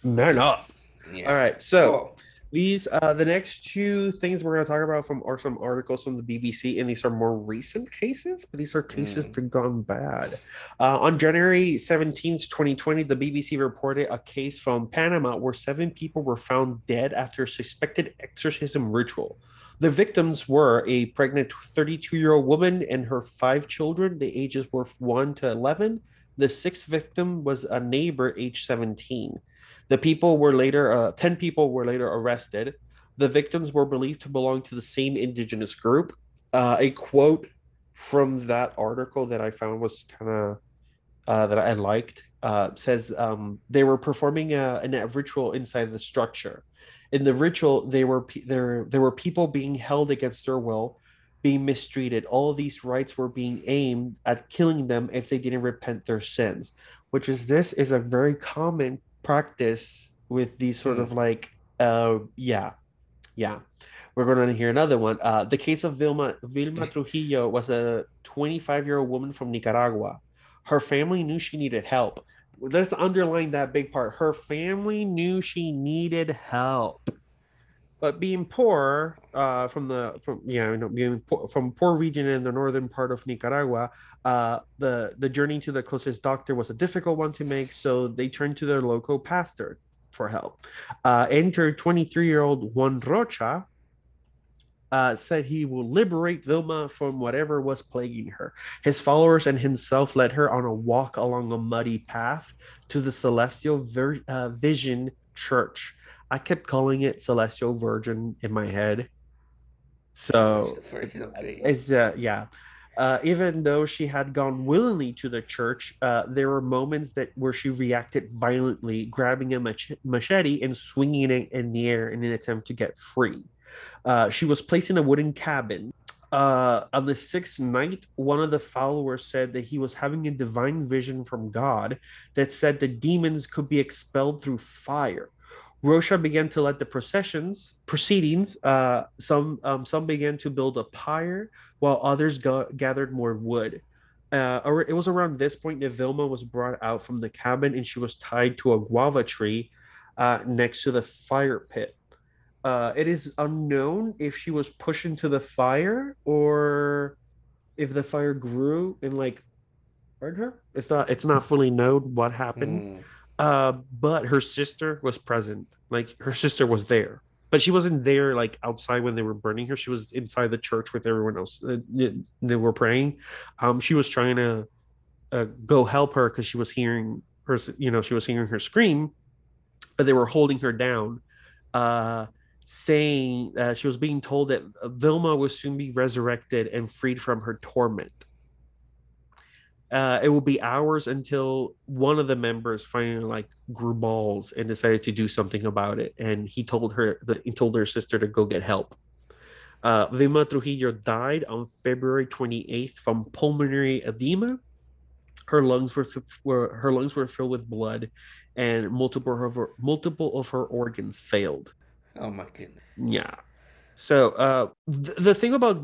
Man up. yeah. All right. So Oh, these uh the next two things we're going to talk about from are some articles from the BBC and these are more recent cases but these are cases Mm. that have gone bad. Uh, on January 17th, 2020, the BBC reported a case from Panama where seven people were found dead after a suspected exorcism ritual. The victims were a pregnant 32 year old woman and her five children. The ages were 1 to 11. The sixth victim was a neighbor, age 17. The people were later, uh, 10 people were later arrested. The victims were believed to belong to the same indigenous group. Uh, a quote from that article that I found was kind of uh, that I liked uh, says um, they were performing a, a ritual inside the structure. In the ritual, they were there. There were people being held against their will, being mistreated. All of these rites were being aimed at killing them if they didn't repent their sins. Which is this is a very common practice with these sort Hmm. of like, uh, yeah, yeah. We're going to hear another one. Uh, the case of Vilma Vilma [laughs] Trujillo was a 25 year old woman from Nicaragua. Her family knew she needed help. Let's underline that big part. Her family knew she needed help, but being poor, uh, from the from yeah, you know, being poor, from poor region in the northern part of Nicaragua, uh, the the journey to the closest doctor was a difficult one to make. So they turned to their local pastor for help. Uh, enter 23 year old Juan Rocha, uh, said he will liberate Vilma from whatever was plaguing her. His followers and himself led her on a walk along a muddy path to the Celestial Vir- uh, Vision Church. I kept calling it Celestial Virgin in my head. So [laughs] it's uh, yeah. Uh, even though she had gone willingly to the church, uh, there were moments that where she reacted violently, grabbing a mach- machete and swinging it in the air in an attempt to get free. Uh, she was placed in a wooden cabin. Uh, on the sixth night, one of the followers said that he was having a divine vision from God that said the demons could be expelled through fire. Rocha began to let the processions proceedings. Uh, some um, some began to build a pyre, while others gathered more wood. Uh, it was around this point that Vilma was brought out from the cabin, and she was tied to a guava tree uh, next to the fire pit. Uh, it is unknown if she was pushed into the fire or if the fire grew and like burned her. It's not. It's not fully known what happened. Mm uh, but her sister was present. Like her sister was there, but she wasn't there like outside when they were burning her. She was inside the church with everyone else. Uh, they were praying. Um, she was trying to uh, go help her because she was hearing her. You know, she was hearing her scream, but they were holding her down. Uh, saying uh, she was being told that Vilma would soon be resurrected and freed from her torment uh, it will be hours until one of the members finally like grew balls and decided to do something about it. And he told her that he told her sister to go get help. Uh, Vilma Trujillo died on February 28th from pulmonary edema. Her lungs were, were her lungs were filled with blood, and multiple of her, multiple of her organs failed. Oh my goodness! Yeah. So uh, th- the thing about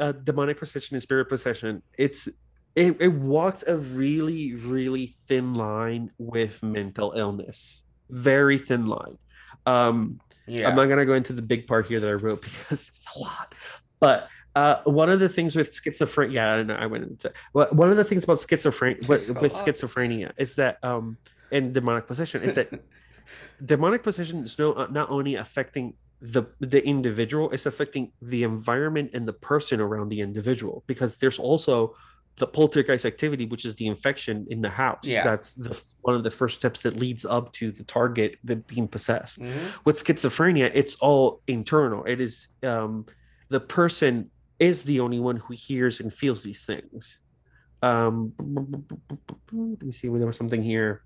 uh, demonic possession and spirit possession, it's it, it walks a really really thin line with mental illness very thin line um yeah. i'm not going to go into the big part here that i wrote [laughs] because it's a lot but uh, one of the things with schizophrenia, yeah, I, I went into well, one of the things about schizophrenia with, with schizophrenia is that um, and demonic possession is that [laughs] demonic possession is no uh, not only affecting the the individual, it's affecting the environment and the person around the individual because there's also the poltergeist activity, which is the infection in the house. Yeah. That's the one of the first steps that leads up to the target that being possessed. Mm-hmm. With schizophrenia, it's all internal. It is um, the person is the only one who hears and feels these things. Um, let me see. There was something here.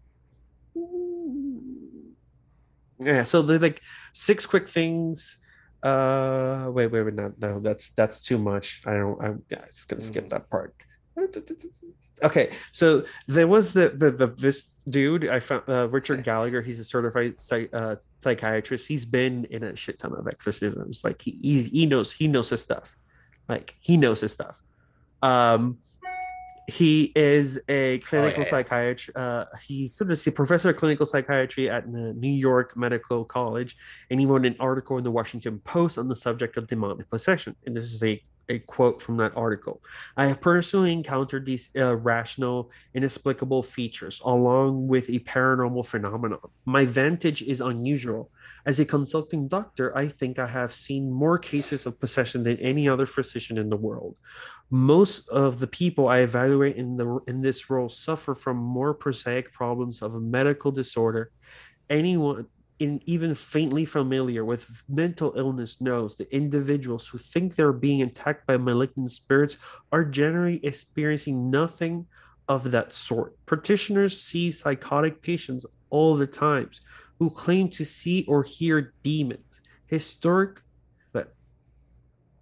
Yeah, so there's like six quick things uh wait wait wait no no that's that's too much i don't i'm yeah it's gonna skip mm-hmm. that part Okay, so there was the the, the this dude I found uh, Richard Gallagher. He's a certified psych, uh, psychiatrist. He's been in a shit ton of exorcisms. Like he he, he knows he knows his stuff. Like he knows his stuff. Um, he is a clinical oh, yeah, psychiatrist. Uh, he's sort of a professor of clinical psychiatry at the New York Medical College, and he wrote an article in the Washington Post on the subject of demonic possession. And this is a a quote from that article. I have personally encountered these irrational, inexplicable features along with a paranormal phenomenon. My vantage is unusual. As a consulting doctor, I think I have seen more cases of possession than any other physician in the world. Most of the people I evaluate in the in this role suffer from more prosaic problems of a medical disorder. Anyone in even faintly familiar with mental illness knows that individuals who think they're being attacked by malignant spirits are generally experiencing nothing of that sort. Practitioners see psychotic patients all the times who claim to see or hear demons. Historic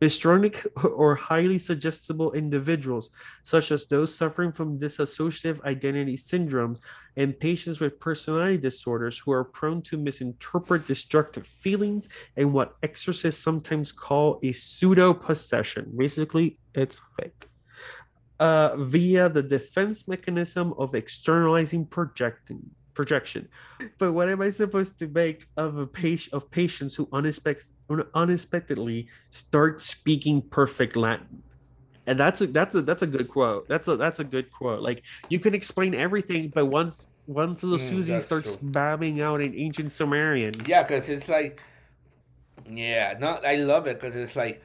Histrionic [laughs] or highly suggestible individuals, such as those suffering from dissociative identity syndromes and patients with personality disorders who are prone to misinterpret destructive feelings and what exorcists sometimes call a pseudo possession. Basically, it's fake. Uh, via the defense mechanism of externalizing projecting projection. But what am I supposed to make of a patient of patients who unexpected unexpectedly start speaking perfect Latin. And that's a that's a that's a good quote. That's a that's a good quote. Like you can explain everything, but once once the mm, Susie starts true. babbling out in ancient Sumerian. Yeah, because it's like, yeah, no, I love it because it's like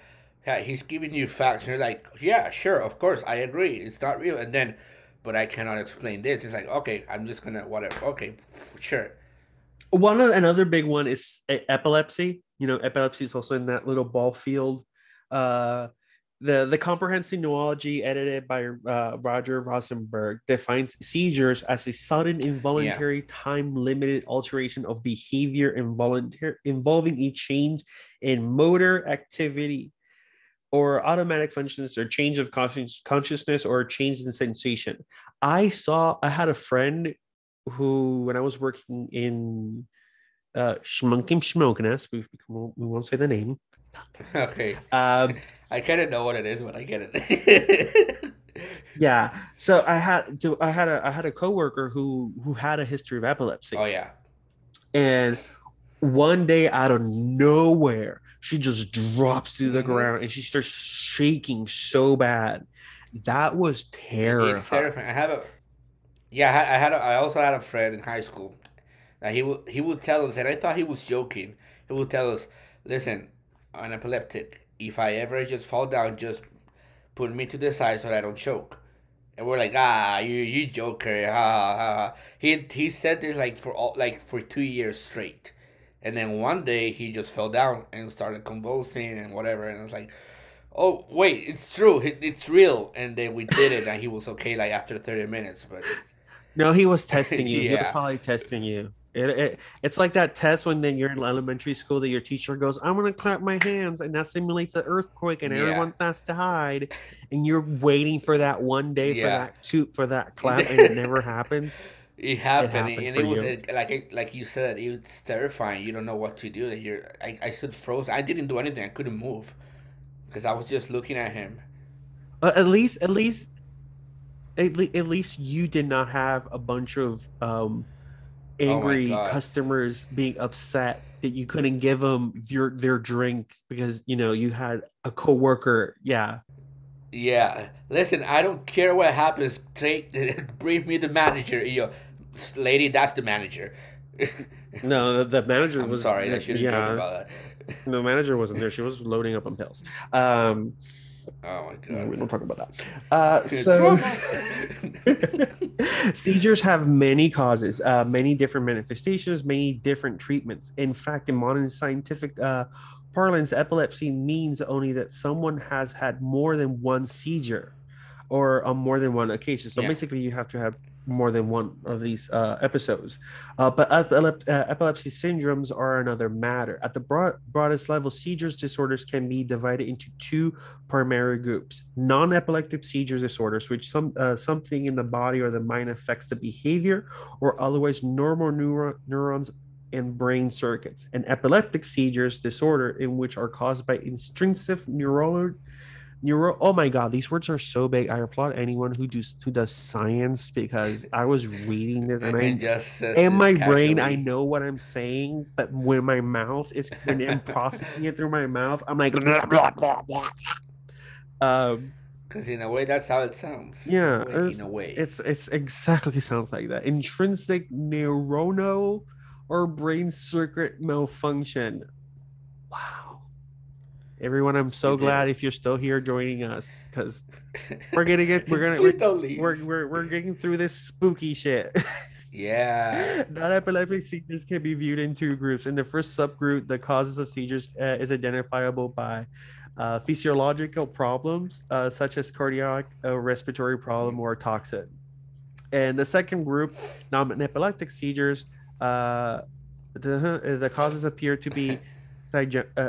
yeah, he's giving you facts, and you're like, yeah, sure, of course, I agree, it's not real, and then, but I cannot explain this. It's like, okay, I'm just gonna whatever. Okay, sure. One of, another big one is epilepsy. You know, epilepsy is also in that little ball field. Uh, the the comprehensive neurology edited by uh, Roger Rosenberg defines seizures as a sudden involuntary yeah. time limited alteration of behavior involuntary involving a change in motor activity or automatic functions or change of consciousness or change in sensation. I saw I had a friend who when I was working in uh Schmunkim Schmokeness, we, we won't say the name. Okay. Um [laughs] I kind of know what it is, but I get it. [laughs] yeah. So I had to, I had a I had a coworker who who had a history of epilepsy. Oh yeah. And one day out of nowhere, she just drops to the mm-hmm. ground and she starts shaking so bad. That was terrifying. It's terrifying. I have a yeah, I had a, I also had a friend in high school that he would he would tell us, and I thought he was joking. He would tell us, "Listen, I'm epileptic if I ever just fall down, just put me to the side so that I don't choke. And we're like, ah, you you joker, ha ha ha. He he said this like for all like for two years straight, and then one day he just fell down and started convulsing and whatever, and I was like, oh wait, it's true, it's real. And then we did it, and he was okay like after thirty minutes, but. [laughs] No, he was testing you. yeah. [laughs] He was probably testing you. It, it, it's like that test when then you're in elementary school that your teacher goes, "I'm gonna clap my hands," and that simulates an earthquake, and yeah. everyone has to hide, and you're waiting for that one day yeah. for that to for that clap, and it [laughs] never happens. It happened, it happened and it was it, like like you said, it's terrifying. You don't know what to do. That you're I, I stood frozen. I didn't do anything. I couldn't move because I was just looking at him. But at least, at least, at, le- at least you did not have a bunch of um Oh angry oh customers being upset that you couldn't give them your their drink because you know you had a coworker. Yeah. Yeah. Listen, I don't care what happens. Take [laughs] bring me the manager. You lady, that's the manager. [laughs] no, the, manager I'm was sorry. I should have yeah, about that. [laughs] the manager wasn't there. She was loading up on pills. Um, Oh my god. We don't talk about that. Uh, so seizures have many causes, uh, many different manifestations, many different treatments. In fact, in modern scientific uh, parlance, epilepsy means only that someone has had more than one seizure or on more than one occasion. So yeah. basically, you have to have more than one of these uh, episodes. Uh, but epilep- uh, epilepsy syndromes are another matter. At the broad- broadest level, seizures disorders can be divided into two primary groups: non-epileptic seizure disorders, which some uh, something in the body or the mind affects the behavior, or otherwise normal neuro- neurons and brain circuits; and epileptic seizures disorder, in which are caused by intrinsic neural Neuro. Oh my god, these words are so big. I applaud anyone who does who does science because [laughs] I was reading this and I just in my brain I know what I'm saying, but when my mouth is when I'm processing it through my mouth, I'm like blah, blah, blah, blah. Um, because in a way that's how it sounds. Yeah, in a way, it's it's exactly sounds like that. Intrinsic neuronal or brain circuit malfunction. Wow. Everyone i'm so glad if you're still here joining us because [laughs] we're gonna get we're gonna we're, we're, we're, we're getting through this spooky shit. Yeah. [laughs] Non-epileptic seizures can be viewed in two groups. In the first subgroup the causes of seizures uh, is identifiable by uh, physiological problems uh, such as cardiac uh, respiratory problem or toxin. And the second group non-epileptic seizures uh, the, the causes appear to be uh,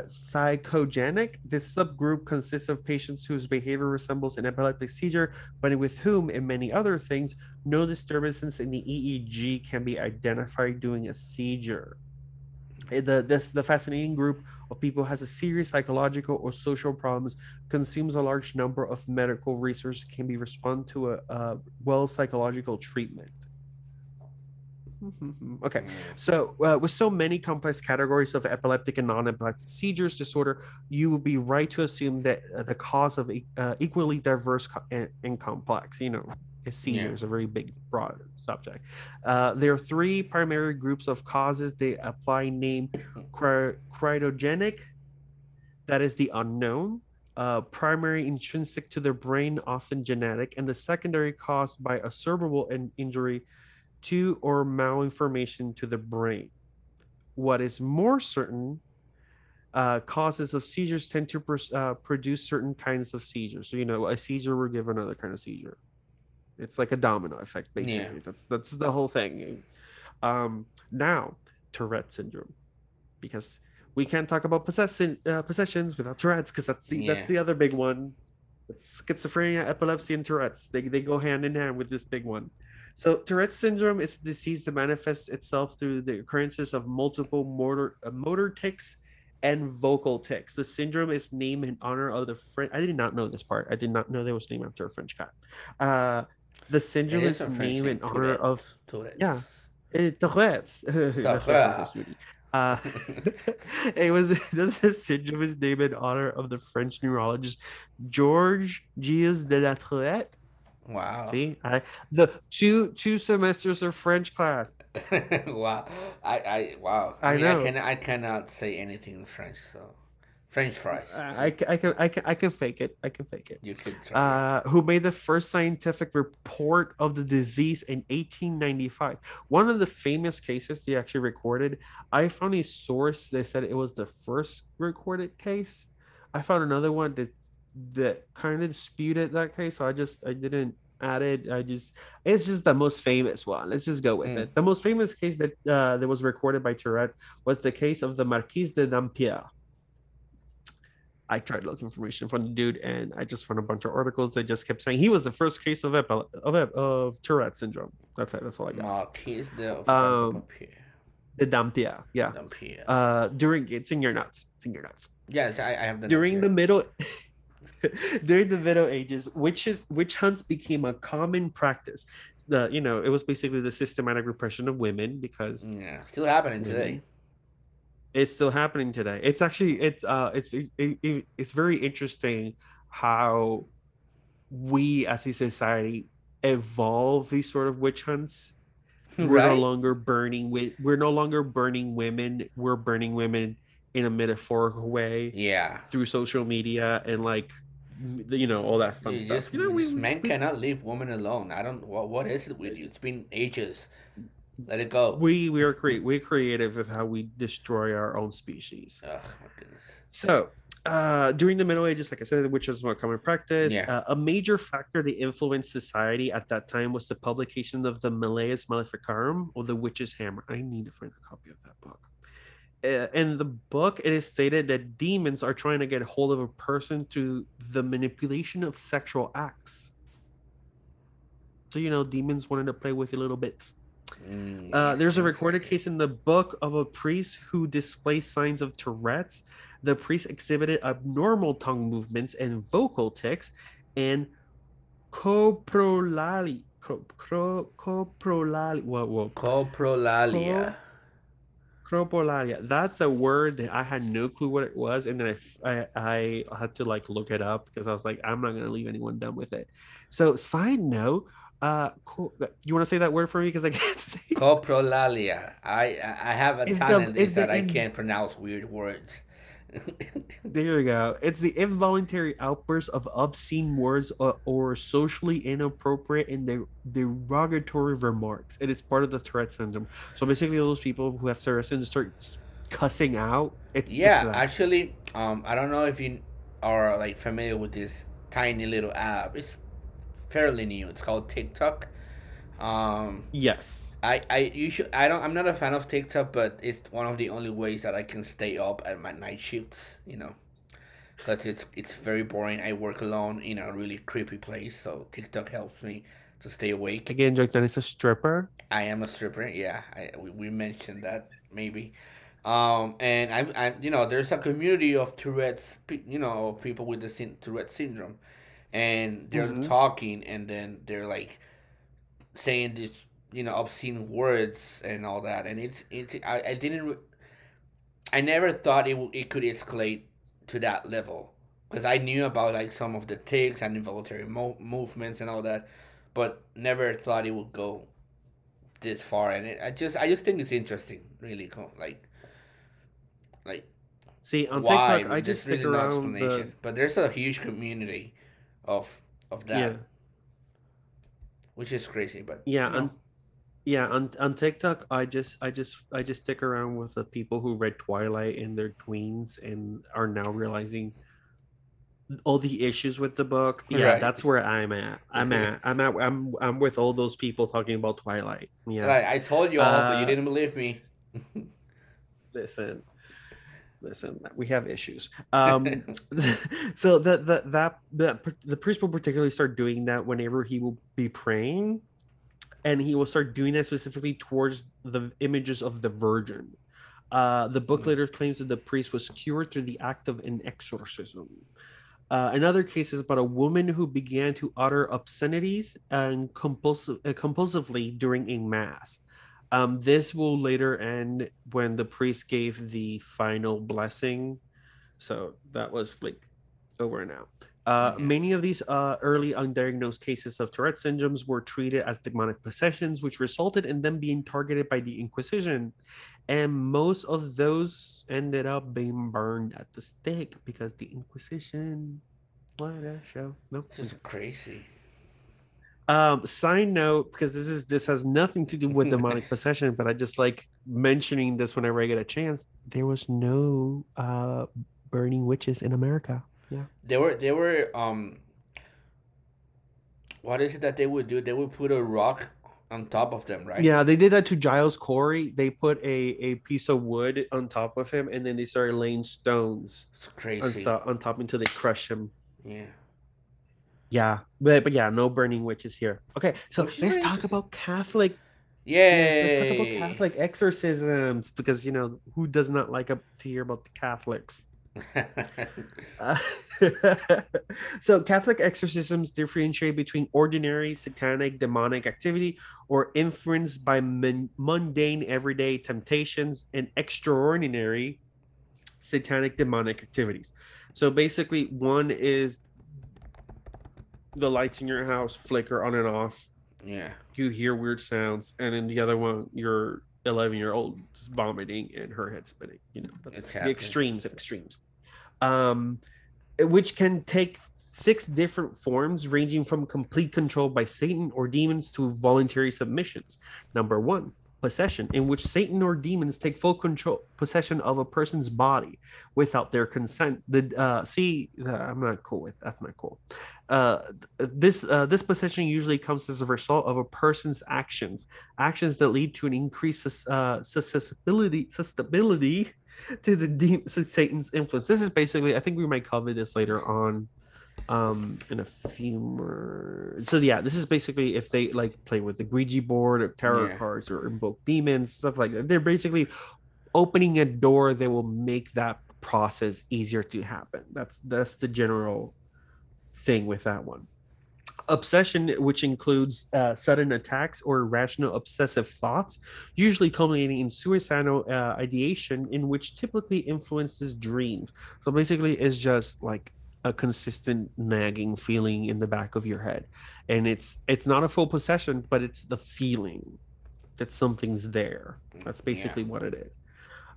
psychogenic. This subgroup consists of patients whose behavior resembles an epileptic seizure, but with whom, in many other things, no disturbances in the EEG can be identified during a seizure. Eh, the this the fascinating group of people has a serious psychological or social problems, consumes a large number of medical resources, can be respond to a, a well psychological treatment. Mm-hmm. Okay, so uh, with so many complex categories of epileptic and non-epileptic seizures disorder, you would be right to assume that uh, the cause of uh, equally diverse and, and, complex. You know, is a very big, broad subject. Uh, there are three primary groups of causes. They apply name cryptogenic, that is the unknown. uh, primary intrinsic to their brain, often genetic, and the secondary caused by a cerebral in- injury to or malinformation to the brain. What is more certain, uh, causes of seizures tend to pr- uh, produce certain kinds of seizures. So you know, a seizure will give another kind of seizure. It's like a domino effect, basically. Yeah. That's that's the whole thing. Um, now, Tourette syndrome, because we can't talk about possession uh, possessions without Tourette's, because that's the Yeah. that's the other big one. It's schizophrenia, epilepsy, and Tourette's. They they go hand in hand with this big one. So Tourette's syndrome is a disease that manifests itself through the occurrences of multiple motor uh, motor tics and vocal tics. The syndrome is named in honor of the French. I did not know this part. I did not know there was named after a French guy. Uh, the syndrome It is French named in honor Tourette. of Tourette. yeah. eh, Tourette's. [laughs] That's why it sounds so. Uh, [laughs] it was [laughs] this syndrome is named in honor of the French neurologist Georges Gilles de la Tourette. Wow. See, I the two two semesters of French class. [laughs] wow. I, I wow. I, I mean, I know. can I cannot say anything in French, so French fries. I, I can I can I can fake it. I can fake it. you could try. Uh, who made the first scientific report of the disease in 1895? One of the famous cases they actually recorded. I found a source that said it was the first recorded case. I found another one that that kind of disputed that case, so I just I didn't add it. I just it's just the most famous one. Let's just go with Mm. it. The most famous case that uh, that was recorded by Tourette was the case of the Marquise de Dampierre. I tried looking information from the dude, and I just found a bunch of articles that just kept saying he was the first case of epi- of, ep- of Tourette syndrome. That's it. That's all I got. Marquise de Um, Papier. The Dampierre, yeah. Dampierre. Uh, during it's in your nuts. It's in your nuts. yes, I, I have the during the middle [laughs] during the middle ages witches witch hunts became a common practice the you know it was basically the systematic repression of women because yeah, still happening Women. today. it's still happening today it's actually it's uh it's it, it, it's very interesting how we as a society evolve these sort of witch hunts [laughs] we're no longer burning we're no longer burning women we're burning women in a metaphorical way Yeah. through social media and like you know all that fun You stuff. just, you know, we, men we, cannot leave women alone. I don't. What what is it with you? It's been ages. Let it go. we we are create we're creative with how we destroy our own species. oh my goodness. So uh, during the Middle Ages, like I said, which was more common practice, Yeah. uh, a major factor that influenced society at that time was the publication of the Malleus Maleficarum or the Witch's Hammer. I need to find a copy of that book. Uh, in the book, it is stated that demons are trying to get hold of a person through the manipulation of sexual acts. So you know, demons wanted to play with you a little bit. Mm, Uh, there's a recorded case in the book of a priest who displays signs of Tourette's. The priest exhibited abnormal tongue movements and vocal tics and coprolali. Coprolali. Whoa, whoa. Coprolalia. Cropolalia. That's a word that I had no clue what it was, and then I I had to like look it up because I was like, I'm not gonna leave anyone dumb with it. So, side note, uh, co- you want to say that word for me because I [laughs] can't say. it. Coprolalia. I I I have a It's talent it's is the that I can't pronounce weird words. There you go. It's the involuntary outburst of obscene words or, or socially inappropriate and de- derogatory remarks. It is part of the Tourette syndrome. So basically, those people who have Tourette syndrome start cussing out. It's it's yeah, that. actually, um, I don't know if you are like familiar with this tiny little app. It's fairly new. It's called TikTok. Um, yes. I I you should I don't I'm not a fan of TikTok, but it's one of the only ways that I can stay up at my night shifts. You know, because it's it's very boring. I work alone in a really creepy place, so TikTok helps me to stay awake. Again, Jordan is a stripper. I am a stripper. Yeah, I we, we mentioned that maybe. Um, and I, I, you know, there's a community of Tourette's, you know, people with the syn- Tourette syndrome, and they're Mhm. talking, and then they're like saying this, you know, obscene words and all that, and it's it's I, I didn't, I never thought it would it could escalate to that level, because I knew about like some of the tics and involuntary mo- movements and all that, but never thought it would go this far and it, i just i just think it's interesting really cool like like See on why. TikTok, I just stick really no around the explanation. But there's a huge community of of that, yeah. Which is crazy. But Yeah, you know, on yeah, on on TikTok, I just I just I just stick around with the people who read Twilight in their tweens and are now realizing all the issues with the book. Yeah, Right. that's where I'm at. I'm [laughs] at. I'm at. I'm I'm with all those people talking about Twilight. Yeah, like I told you all, but you Uh, didn't believe me. [laughs] listen, listen. We have issues. Um, [laughs] so the the that the the priest will particularly start doing that whenever he will be praying, and he will start doing that specifically towards the images of the Virgin. Uh, the book Mm. later claims that the priest was cured through the act of an exorcism. Uh, another case is about a woman who began to utter obscenities and compulsive, uh, compulsively during a mass. Um, this will later end when the priest gave the final blessing. So that was like over and out. Uh, Yeah. Many of these uh, early undiagnosed cases of Tourette syndromes were treated as demonic possessions, which resulted in them being targeted by the Inquisition. And most of those ended up being burned at the stake because the Inquisition. What a show! No. This is crazy. Um, side note, because this is this has nothing to do with [laughs] demonic possession, but I just like mentioning this whenever I get a chance. There was no uh burning witches in America. Yeah. They were they were um. What is it that they would do? They would put a rock on top of them, right? Yeah, they did that to Giles Corey. They put a a piece of wood on top of him, and then they started laying stones It's on, crazy. sto- on top until they crush him. Yeah. Yeah, but but yeah, no burning witches here. Okay, so Which let's talk about Catholic. Yay! Yeah, let's talk about Catholic exorcisms because you know who does not like up to hear about the Catholics. Uh, [laughs] so Catholic exorcisms differentiate between ordinary satanic demonic activity or influenced by mun- mundane everyday temptations and extraordinary satanic demonic activities. So basically one is the lights in your house flicker on and off yeah. you hear weird sounds, and in the other one, your 11 year old is vomiting and her head spinning. You know, that's the extremes of extremes. Um, which can take six different forms, ranging from complete control by Satan or demons to voluntary submissions. Number one, possession, in which Satan or demons take full control possession of a person's body without their consent. The uh, see, uh, I'm not cool with that's not cool. Uh, this uh, this possession usually comes as a result of a person's actions, actions that lead to an increased uh, susceptibility susceptibility to the de- to Satan's influence. This is basically, I think we might cover this later on, um, in a few more. So yeah, this is basically if they like play with the Ouija board or tarot Yeah. cards or invoke demons, stuff like that. They're basically opening a door that will make that process easier to happen. That's that's the general thing with that one. Obsession, which includes uh, sudden attacks or irrational obsessive thoughts, usually culminating in suicidal uh, ideation, in which typically influences dreams. So basically, it's just like a consistent nagging feeling in the back of your head, and it's it's not a full possession, but it's the feeling that something's there. That's basically what it is.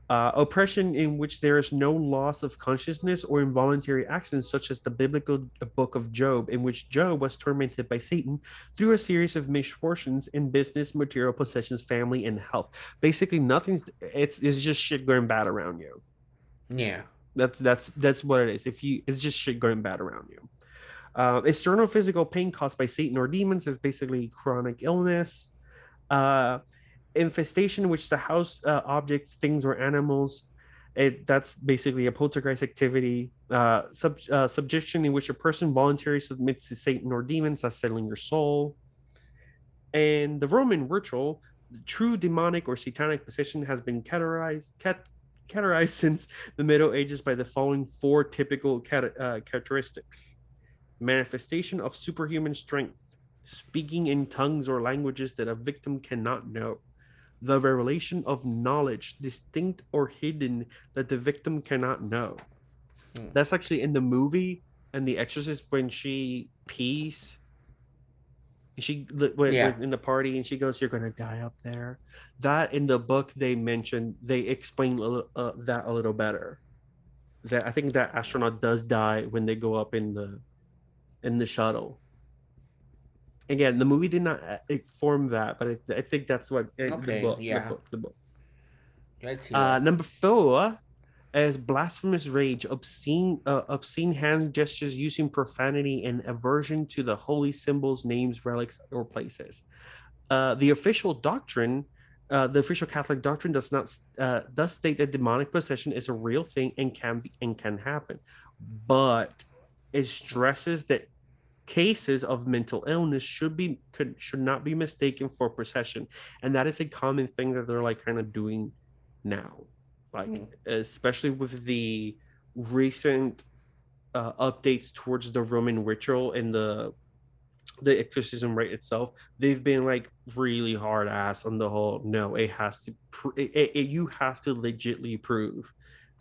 Uh, oppression in which there is no loss of consciousness or involuntary actions, such as the biblical book of Job, in which Job was tormented by Satan through a series of misfortunes in business, material possessions, family, and health. Basically, nothing's it's it's just shit going bad around you. Yeah. That's that's that's what it is. If you it's just shit going bad around you. Uh, external physical pain caused by Satan or demons is basically chronic illness. Uh, infestation, which the house uh, objects, things, or animals. It, that's basically a poltergeist activity. Uh, sub, uh, subjection, in which a person voluntarily submits to Satan or demons, that's settling your soul. And the Roman ritual, the true demonic or satanic possession, has been categorized, cat, categorized since the Middle Ages by the following four typical cat- uh, characteristics manifestation of superhuman strength, speaking in tongues or languages that a victim cannot know, the revelation of knowledge, distinct or hidden, that the victim cannot know. Hmm. That's actually in the movie and The Exorcist when she pees. She when, Yeah. in the party and she goes, "You're gonna die up there." That in the book they mentioned, they explain uh, that a little better. that I think that astronaut does die when they go up in the in the shuttle. Again, the movie did not uh, inform that, but I, I think that's what uh, Okay, the book, yeah. the book, the book. Uh, number four is blasphemous rage, obscene, uh, obscene hand gestures using profanity and aversion to the holy symbols, names, relics, or places. Uh, the official doctrine, uh, the official Catholic doctrine, does not uh, does state that demonic possession is a real thing and can be and can happen, but it stresses that cases of mental illness should be could should not be mistaken for possession, and that is a common thing that they're like kind of doing now like Hmm. especially with the recent uh, updates towards the roman ritual and the the exorcism rite itself they've been like really hard ass on the whole. No it has to pr- it, it, it- you have to legitly prove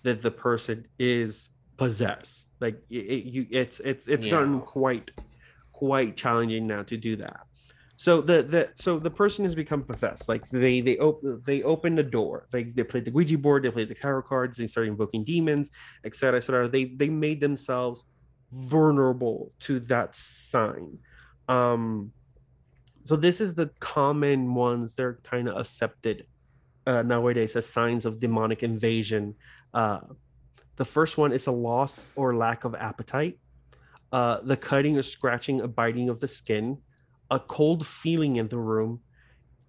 that the person is possessed. Like it, it- you it's it's it's gotten quite quite challenging now to do that so the the so the person has become possessed. Like they they open they open the door. They they played the ouija board they played the tarot cards they started invoking demons etc etc they they made themselves vulnerable to that sign. Um so this is the common ones. They're kind of accepted uh, nowadays as signs of demonic invasion. Uh the first one is a loss or lack of appetite. Uh the cutting or scratching or biting of the skin a cold feeling in the room,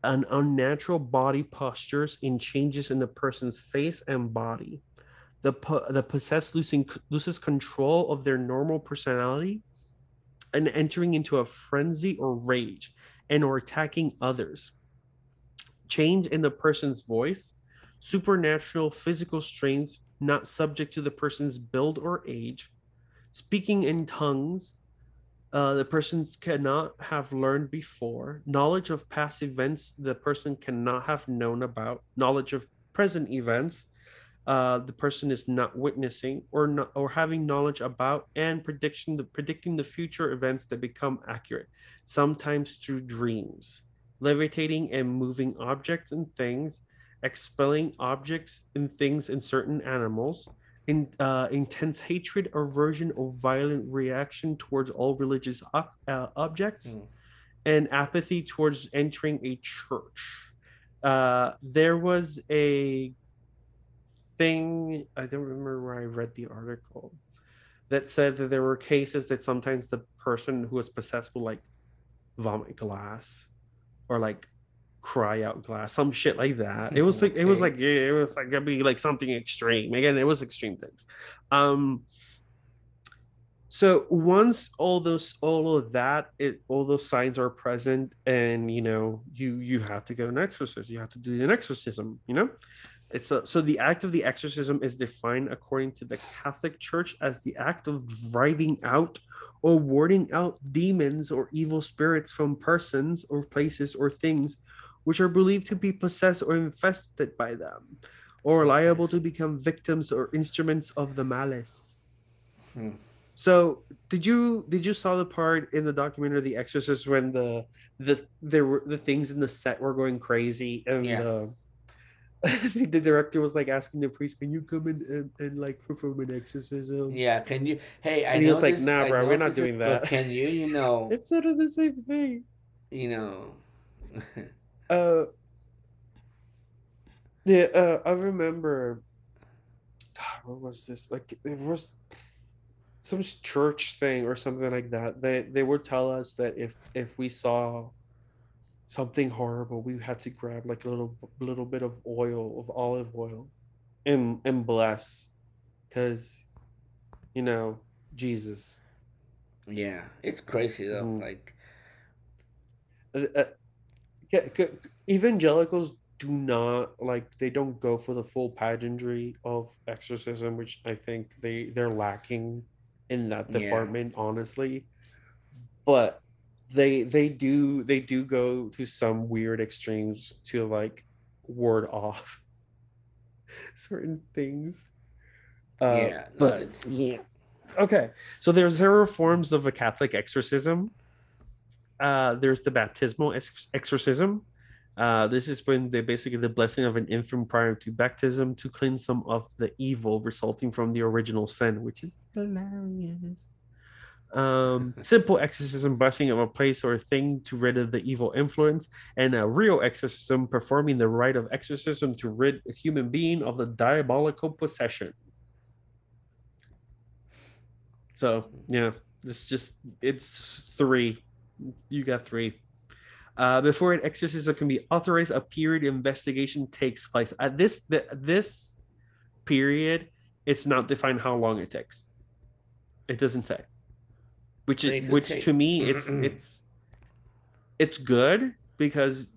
an unnatural body postures in changes in the person's face and body. The, po- the possessed losing loses control of their normal personality and entering into a frenzy or rage and or attacking others. Change in the person's voice, supernatural physical strength not subject to the person's build or age, speaking in tongues, uh, the person cannot have learned before, knowledge of past events the person cannot have known about, knowledge of present events uh, the person is not witnessing or not or having knowledge about, and prediction the predicting the future events that become accurate, sometimes through dreams, levitating and moving objects and things, expelling objects and things in certain animals, in uh, intense hatred, aversion, or violent reaction towards all religious ob- uh, objects, Mm. and apathy towards entering a church. Uh, there was a thing, I don't remember where I read the article, that said that there were cases that sometimes the person who was possessed will like vomit glass or like cry out glass, some shit like that. It was [laughs] like it was like yeah, it was like gonna be like something extreme. Again, it was extreme things. Um so once all those all of that it all those signs are present and you know you you have to get an exorcist you have to do an exorcism you know it's a, so the act of the exorcism is defined according to the catholic church as the act of driving out or warding out demons or evil spirits from persons or places or things which are believed to be possessed or infested by them or liable to become victims or instruments of the malice Hmm. so did you did you saw the part in the documentary The Exorcist when the the there were the things in the set were going crazy and Yeah. the [laughs] the director was like asking the priest, "Can you come in and, and like perform an exorcism?" Yeah, can you? Hey, I And he was like, "Nah, I bro, we're not it, doing But that." can you, you know, [laughs] It's sort of the same thing. you know, [laughs] Uh, yeah, uh, I remember. God, what was this? Like, it was some church thing or something like that. They they would tell us that if if we saw something horrible, we had to grab like a little little bit of oil of olive oil, and and bless, because, you know, Jesus. yeah, it's crazy though. Mhm. Like, uh, uh, evangelicals do not like they don't go for the full pageantry of exorcism which i think they they're lacking in that Yeah. department honestly but they they do they do go to some weird extremes to like ward off [laughs] certain things uh, yeah, but yeah. Okay. So there's there are forms of a Catholic exorcism. Uh, there's the baptismal ex- exorcism. Uh, this is when they basically the blessing of an infant prior to baptism to cleanse some of the evil resulting from the original sin, which is hilarious. Um, [laughs] simple exorcism, blessing of a place or a thing to rid of the evil influence, and a real exorcism, performing the rite of exorcism to rid a human being of the diabolical possession. So yeah, this just it's three. You got three. Uh, before an exorcism can be authorized, a period investigation takes place. At this the, this period, it's not defined how long it takes. It doesn't say. Which is which take... to me it's [clears throat] it's it's good because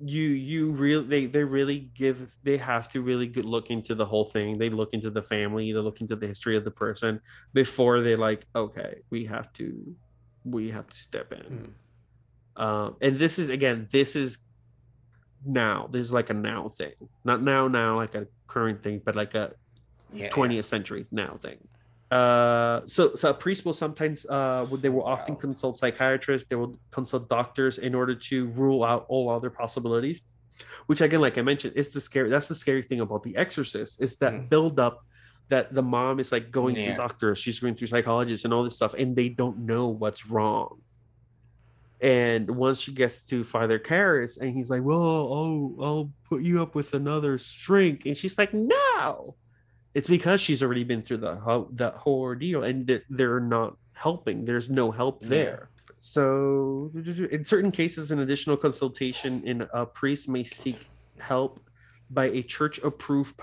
you you really they they really give they have to really good look into the whole thing they look into the family they look into the history of the person before they like okay we have to we have to step in hmm. um and this is again this is now this is like a now thing not now now like a current thing but like a yeah. 20th century now thing uh, so so a priest will sometimes uh, they will often wow. consult psychiatrists they will consult doctors in order to rule out all other possibilities which again like i mentioned is the scary that's the scary thing about the exorcist is that mm. build up that the mom is like going yeah. to doctors she's going through psychologists and all this stuff and they don't know what's wrong and once she gets to Father Karras, and he's like, "Well, oh, I'll put you up with another shrink," and she's like, "No," it's because she's already been through the that whole ordeal and they're not helping there's no help there yeah. so in certain cases an additional consultation in a priest may seek help by a church approved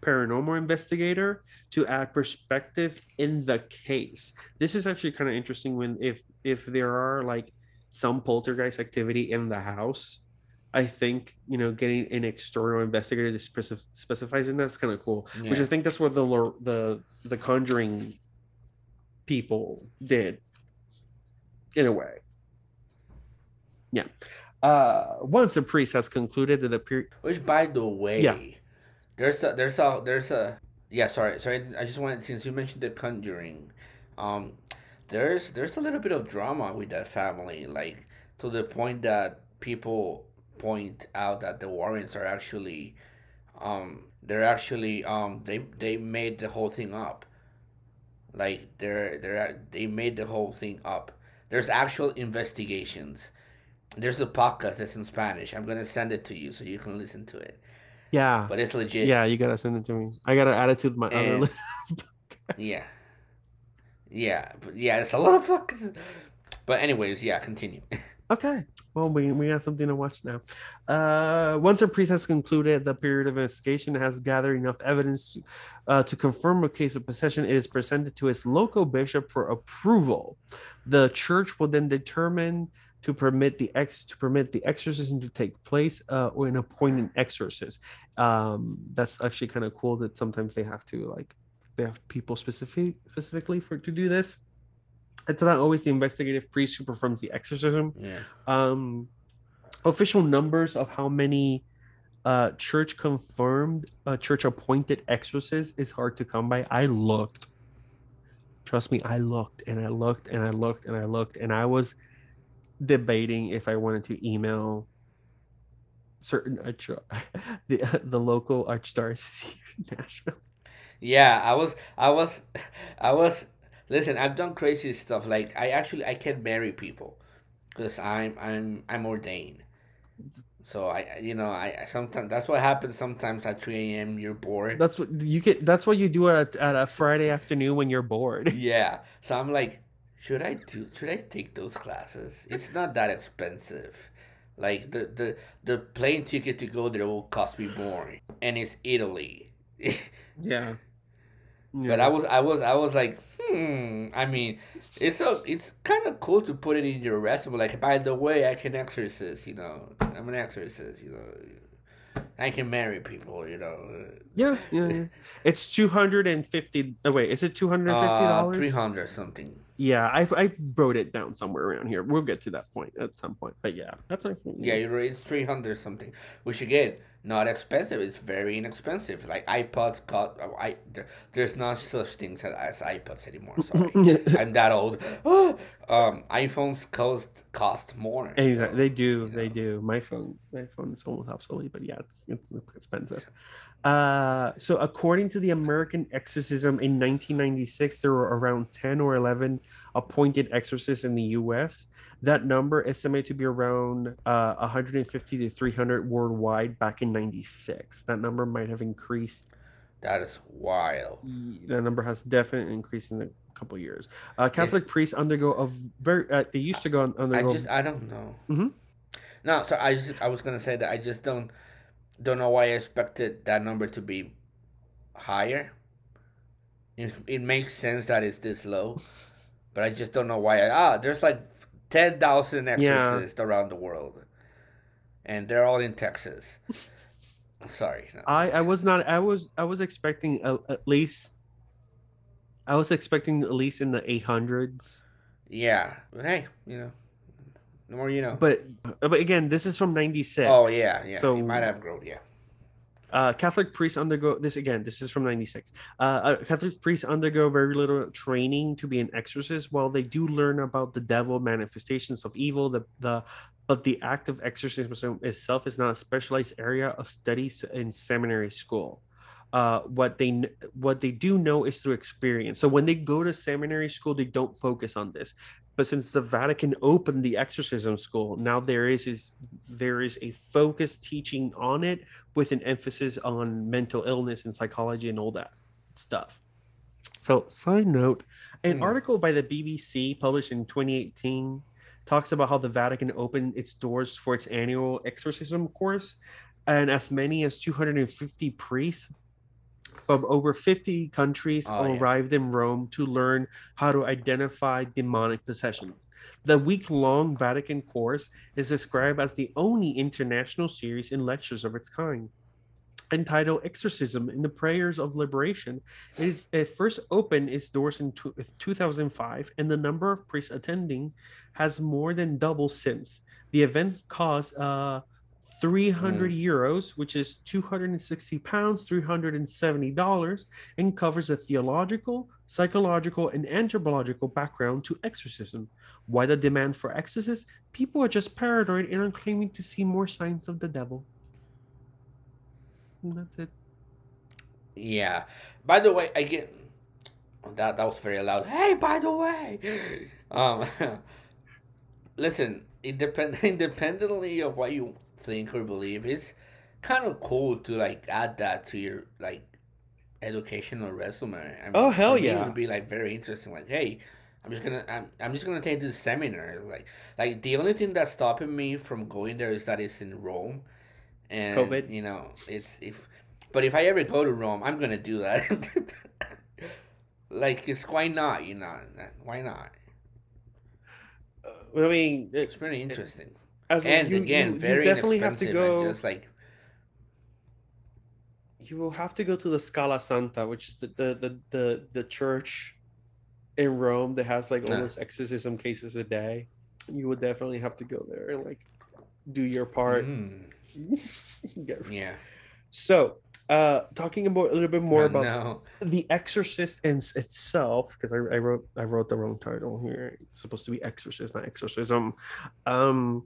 paranormal investigator to add perspective in the case this is actually kind of interesting when if if there are like some poltergeist activity in the house I think you know getting an external investigator to specif- specifies in that's kind of cool. Yeah. Which I think that's what the the the Conjuring people did in a way. Yeah. Uh, once a priest has concluded that the period. Which, by the way, yeah. There's a there's a there's a yeah. Sorry, sorry. I just wanted since you mentioned the Conjuring, um, there's there's a little bit of drama with that family, like to the point that people point out that the Warrens are actually, um, they're actually um they they made the whole thing up. Like they're they're they made the whole thing up. There's actual investigations. There's a podcast that's in Spanish. I'm gonna send it to you so you can listen to it. Yeah, but it's legit. Yeah, you gotta send it to me. I gotta add it to my and, other. yeah, yeah, but yeah, it's a lot of fuckers. But anyways, yeah, continue. [laughs] Okay. Well, we, we have something to watch now. Uh, once a priest has concluded the period of investigation has gathered enough evidence to, uh, to confirm a case of possession, it is presented to its local bishop for approval. The church will then determine to permit the ex to permit the exorcism to take place uh, or an appointed exorcist. Um, that's actually kind of cool that sometimes they have to like they have people specific specifically for to do this it's not always the investigative priest who performs the exorcism. Yeah. Um, official numbers of how many uh, church confirmed, uh, church appointed exorcists is hard to come by. I looked. Trust me, I looked and I looked and I looked and I looked and I was debating if I wanted to email certain arch- [laughs] the the local archdiocese in [laughs] Nashville. Yeah, I was, I was, [laughs] I was Listen, I've done crazy stuff. Like I actually I can marry people, because I'm I'm I'm ordained. So I you know I, I sometimes that's what happens sometimes at three a.m. You're bored. That's what you get. That's what you do at at a Friday afternoon when you're bored. Yeah. So I'm like, should I do? Should I take those classes? It's not that expensive. Like the the the plane ticket to go there will cost me more, and it's Italy. yeah. [laughs] Yeah. But I was I was I was like, hmm. I mean, it's so it's kind of cool to put it in your resume. Like, by the way, I can exorcist. You know, I'm an exorcist. You know, I can marry people. You know. Yeah, yeah. yeah. [laughs] It's two hundred and fifty. Oh wait, is it two hundred and fifty dollars? Uh, Three hundred something. Yeah, I I wrote it down somewhere around here. We'll get to that point at some point. But yeah, that's like Yeah, you it's three hundred something, which again not expensive. It's very inexpensive. Like iPods cost. I there, there's not such things as iPods anymore. Sorry, [laughs] I'm that old. [gasps] um, iPhones cost cost more. Exactly, so, they do. They know. do. My phone, my phone is almost obsolete, but yeah, it's, it's expensive. Uh, so according to the American Exorcism in 1996, there were around 10 or 11 appointed exorcists in the U.S. That number estimated to be around uh, 150 to 300 worldwide back in 96. That number might have increased. That is wild. That number has definitely increased in a couple years. Uh, Catholic it's, priests undergo a very. Uh, they used to go on. undergo. I just I don't know. Mm-hmm. No, so I just I was gonna say that I just don't don't know why I expected that number to be higher. It, it makes sense that it's this low, but I just don't know why. I, ah, there's like ten thousand exorcists yeah. around the world, and they're all in Texas. [laughs] Sorry, no. I I was not. I was I was expecting a, at least. I was expecting at least in the eight hundreds. Yeah, but hey, you know, the more you know. But but again, this is from '96. Oh yeah, yeah. So you might have grown, yeah. Uh, Catholic priests undergo this again. This is from '96. Uh, uh, Catholic priests undergo very little training to be an exorcist. While they do learn about the devil manifestations of evil, the the but the act of exorcism itself is not a specialized area of studies in seminary school. Uh, what they what they do know is through experience. So when they go to seminary school, they don't focus on this. But since the Vatican opened the exorcism school, now there is is there is a focused teaching on it with an emphasis on mental illness and psychology and all that stuff. So, side note, an mm. article by the BBC published in 2018 talks about how the Vatican opened its doors for its annual exorcism course, and as many as 250 priests from over 50 countries oh, arrived yeah. in Rome to learn how to identify demonic possessions. The week long Vatican course is described as the only international series in lectures of its kind. Entitled Exorcism in the Prayers of Liberation, it, it first opened its doors in 2005, and the number of priests attending has more than doubled since. The event caused uh, 300 mm. euros, which is 260 pounds, $370, and covers a theological, psychological, and anthropological background to exorcism. Why the demand for exorcists? People are just paranoid and are claiming to see more signs of the devil. And that's it. Yeah. By the way, I get that that was very loud. Hey, by the way, um, [laughs] listen. Independ- [laughs] independently of what you think or believe. It's kind of cool to like add that to your like educational resume. I mean, oh hell yeah! It would be like very interesting. Like, hey, I'm just gonna I'm, I'm just gonna take this seminar. Like like the only thing that's stopping me from going there is that it's in Rome, and COVID. You know, it's if but if I ever go to Rome, I'm gonna do that. [laughs] like, it's why not? You know, why not? Uh, I mean, it's, it's pretty interesting. As and you, again, you, very you definitely have to go. Just like you will have to go to the Scala Santa, which is the the the the, the church in Rome that has like almost exorcism cases a day. You would definitely have to go there and like do your part. [laughs] Mm. yeah. So, uh, talking about a little bit more about no. the Exorcist in itself, because I, I, wrote I wrote the wrong title here. It's supposed to be Exorcist, not exorcism. Um,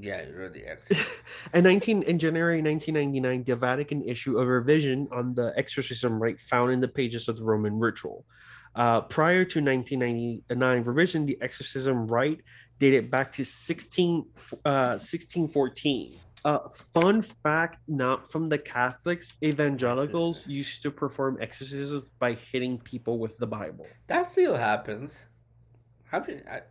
yeah, really [laughs] in 19 in January 1999, the Vatican issued a revision on the exorcism rite found in the pages of the Roman ritual. Uh, prior to 1999 revision, the exorcism rite dated back to 16, uh, 1614. Uh, fun fact, not from the Catholics, evangelicals [laughs] used to perform exorcisms by hitting people with the Bible. That still happens. Have you, I,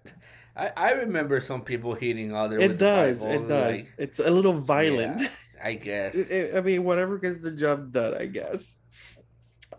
I, I remember some people hitting other. It does. It does. Like, it's a little violent. Yeah, I guess. [laughs] I mean, whatever gets the job done. I guess.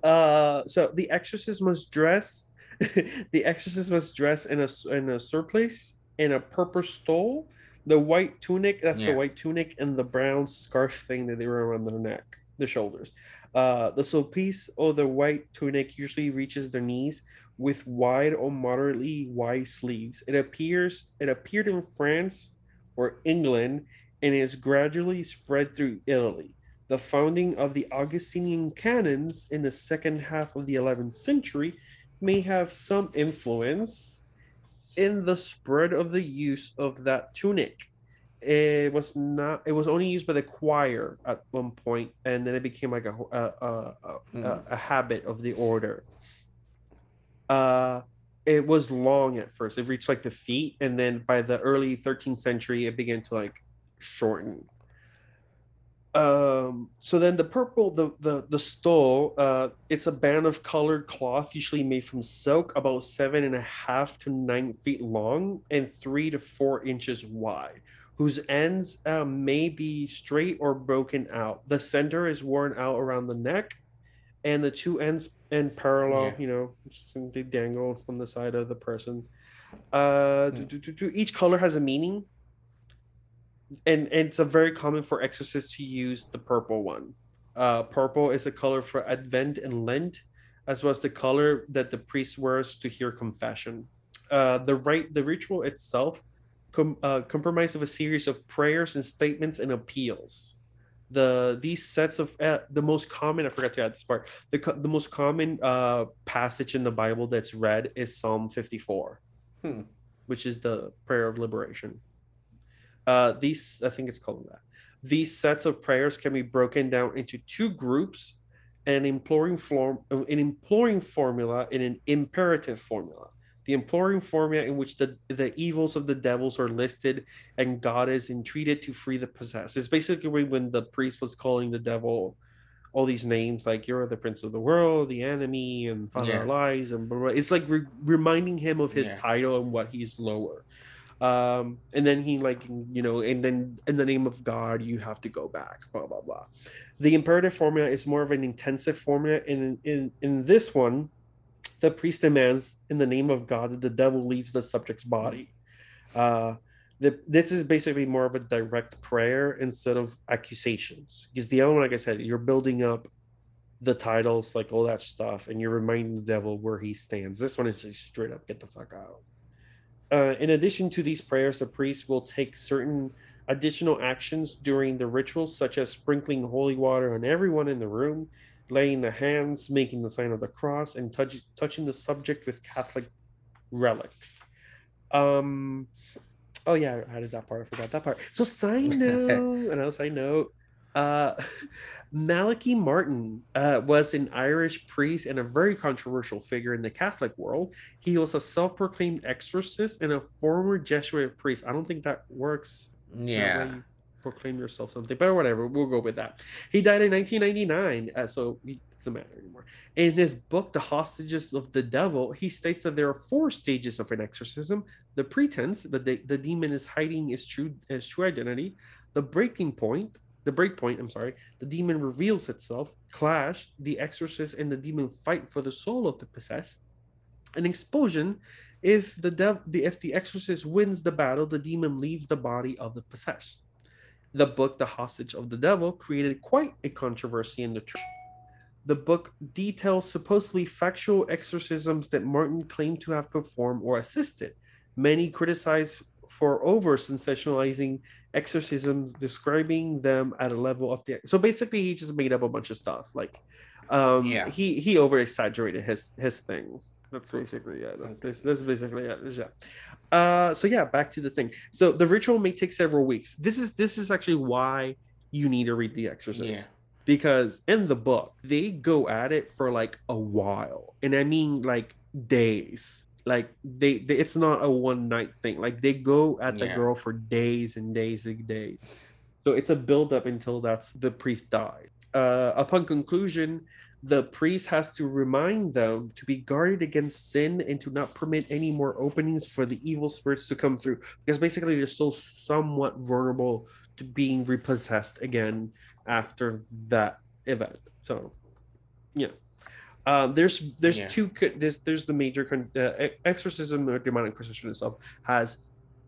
Uh, so the exorcist must dress. [laughs] the exorcist must dress in a in a surplice in a purple stole, the white tunic. That's yeah. the white tunic and the brown scarf thing that they wear around their neck, the shoulders. Uh, the surplice or the white tunic usually reaches their knees with wide or moderately wide sleeves. It appears it appeared in France or England and is gradually spread through Italy. The founding of the Augustinian canons in the second half of the 11th century may have some influence in the spread of the use of that tunic it was not it was only used by the choir at one point and then it became like a a, a, a, mm. a habit of the order uh it was long at first it reached like the feet and then by the early 13th century it began to like shorten um so then the purple the the the stole uh it's a band of colored cloth usually made from silk about seven and a half to nine feet long and three to four inches wide whose ends uh, may be straight or broken out. The center is worn out around the neck, and the two ends end parallel. Yeah. You know, they dangle from the side of the person. Uh, mm. do, do, do, each color has a meaning, and, and it's a very common for exorcists to use the purple one. Uh, purple is a color for Advent and Lent, as well as the color that the priest wears to hear confession. Uh, the right, the ritual itself com- uh, comprised of a series of prayers and statements and appeals. The these sets of uh, the most common I forgot to add this part. The the most common uh, passage in the Bible that's read is Psalm fifty four, hmm. which is the prayer of liberation. Uh, these I think it's called that. These sets of prayers can be broken down into two groups, an imploring form, an imploring formula, and an imperative formula the imploring formula in which the, the evils of the devils are listed and God is entreated to free the possessed. It's basically when the priest was calling the devil all these names like you're the prince of the world, the enemy, and father yeah. lies, and blah, blah. it's like re- reminding him of his yeah. title and what he's lower. Um, and then he like you know, and then in the name of God, you have to go back. Blah blah blah. The imperative formula is more of an intensive formula. In in in this one, the priest demands in the name of God that the devil leaves the subject's body. Uh, the, this is basically more of a direct prayer instead of accusations. Because the other one, like I said, you're building up the titles, like all that stuff, and you're reminding the devil where he stands. This one is just straight up get the fuck out. Uh, in addition to these prayers, the priest will take certain additional actions during the rituals, such as sprinkling holy water on everyone in the room laying the hands, making the sign of the cross, and touch, touching the subject with Catholic relics. Um, oh yeah, I added that part. I forgot that part. So side [laughs] note, another side note. Uh, [laughs] Malachi Martin uh, was an Irish priest and a very controversial figure in the Catholic world. He was a self-proclaimed exorcist and a former Jesuit priest. I don't think that works. Yeah proclaim yourself something, but whatever, we'll go with that. He died in 1999, uh, so it doesn't matter anymore. In his book, The Hostages of the Devil, he states that there are four stages of an exorcism: the pretense that the, the demon is hiding his true his true identity, the breaking point, the break point. I'm sorry, the demon reveals itself. Clash: the exorcist and the demon fight for the soul of the possessed. An explosion if the dev the if the exorcist wins the battle, the demon leaves the body of the possessed. The book, The Hostage of the Devil, created quite a controversy in the church. The book details supposedly factual exorcisms that Martin claimed to have performed or assisted. Many criticized for over sensationalizing exorcisms, describing them at a level of the. So basically, he just made up a bunch of stuff. Like, um, yeah, he he over exaggerated his his thing. That's basically yeah. That's, that's basically it. Yeah. Uh, so yeah, back to the thing. So the ritual may take several weeks. This is this is actually why you need to read The Exorcist. Yeah. Because in the book, they go at it for like a while. And I mean like days. Like they, they it's not a one night thing. Like they go at the yeah. girl for days and days and days. So it's a build up until that's the priest died. Uh, upon conclusion, the priest has to remind them to be guarded against sin and to not permit any more openings for the evil spirits to come through. Because basically they're still somewhat vulnerable to being repossessed again after that event. So yeah. Um, there's there's yeah. two there's, there's the major con- uh, exorcism or demonic possession itself has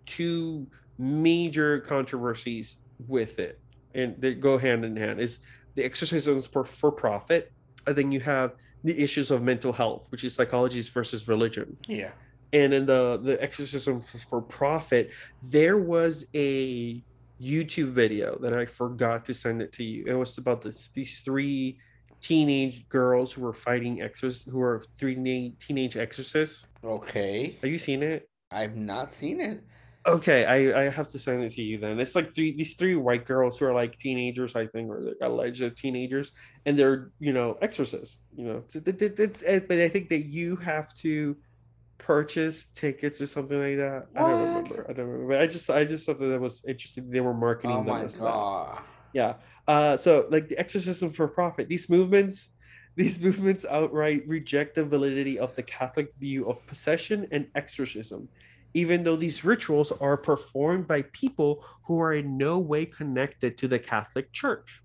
two major controversies with it. And they go hand in hand. Is the exorcisms for for profit, and then you have the issues of mental health, which is psychologies versus religion. Yeah. And in the the exorcism for profit, there was a YouTube video that I forgot to send it to you. It was about this these three teenage girls who were fighting exorcists, who are three teenage exorcists. Okay. Have you seen it? I've not seen it. Okay, I, I have to send it to you then. It's like three these three white girls who are like teenagers, I think, or they're alleged as teenagers, and they're you know exorcists. You know, but I think that you have to purchase tickets or something like that. What? I don't remember. I don't remember. I just I just thought that, that was interesting. They were marketing oh them as God. that. Yeah. Uh, so like the exorcism for profit. These movements, [laughs] these movements outright reject the validity of the Catholic view of possession and exorcism, even though these rituals are performed by people who are in no way connected to the Catholic Church.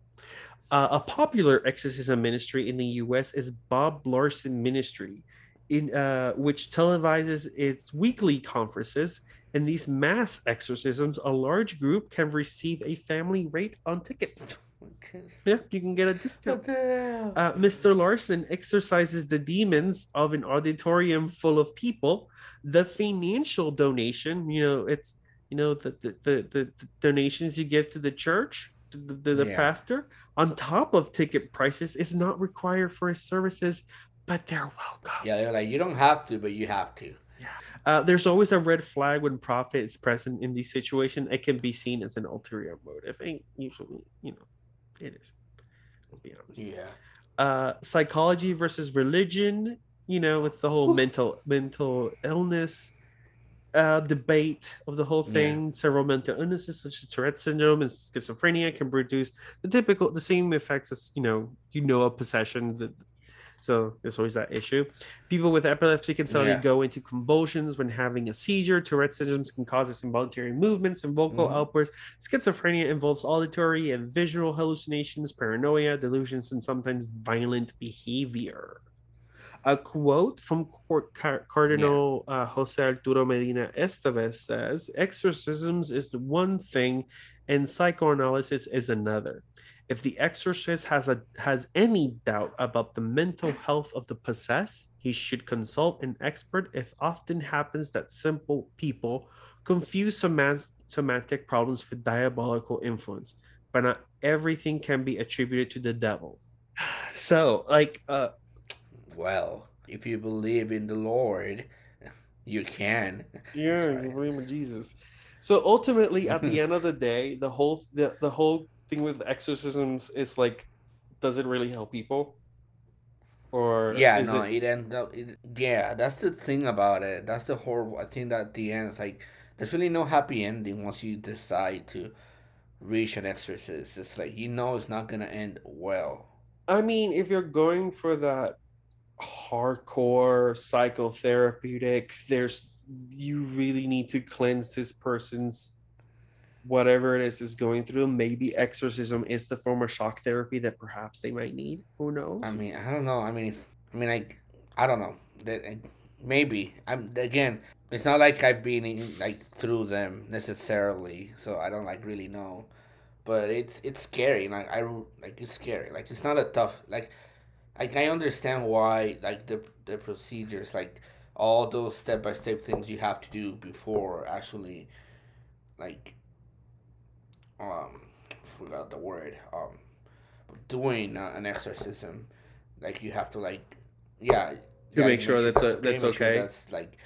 Uh, a popular exorcism ministry in the U.S. is Bob Larson Ministry, in uh, which televises its weekly conferences. In these mass exorcisms, a large group can receive a family rate on tickets. Yeah, you can get a discount. Uh, Mr. Larson exorcises the demons of an auditorium full of people. The financial donation, you know, it's you know the the the, the, the donations you give to the church, to the, the, the yeah. pastor, on top of ticket prices, is not required for his services, but they're welcome. Yeah, they're like you don't have to, but you have to. Yeah. Uh, there's always a red flag when profit is present in these situations. It can be seen as an ulterior motive, and usually, you know, it is. I'll be honest. Yeah. Uh, psychology versus religion. You know, with the whole mental mental illness uh, debate of the whole thing. Yeah. Several mental illnesses such as Tourette syndrome and schizophrenia can produce the typical the same effects as you know you know a possession that so there's always that issue. People with epilepsy can suddenly yeah. go into convulsions when having a seizure. Tourette syndrome can cause involuntary movements and vocal mm outbursts. Schizophrenia involves auditory and visual hallucinations, paranoia, delusions, and sometimes violent behavior. A quote from Cardinal yeah. uh, Jose Arturo Medina Estevez says Exorcisms is the one thing, and psychoanalysis is another. If the exorcist has a has any doubt about the mental health of the possessed, he should consult an expert. It often happens that simple people confuse somatic problems with diabolical influence, but not everything can be attributed to the devil. [sighs] So, like, uh, well, if you believe in the Lord, [laughs] you can. [laughs] Yeah, you believe in Jesus. So ultimately, at the end of the day, the whole the, the whole thing with exorcisms is like, does it really help people? Or yeah, no, it, it ends up. It, yeah, that's the thing about it. That's the horrible. I think that the end is like there's really no happy ending once you decide to reach an exorcist. It's like you know it's not gonna end well. I mean, if you're going for that hardcore psychotherapeutic, there's you really need to cleanse this person's whatever it is is going through. Maybe exorcism is the form of shock therapy that perhaps they might need. Who knows? I mean, I don't know. I mean, if, I mean, like, I don't know. That maybe I'm again. It's not like I've been like through them necessarily, so I don't like really know. But it's it's scary. Like I like it's scary. Like it's not a tough like. Like I understand why like the the procedures like all those step by step things you have to do before actually like um forgot the word um doing uh, an exorcism. Like you have to like yeah to make sure that's a, that's okay. sure that's like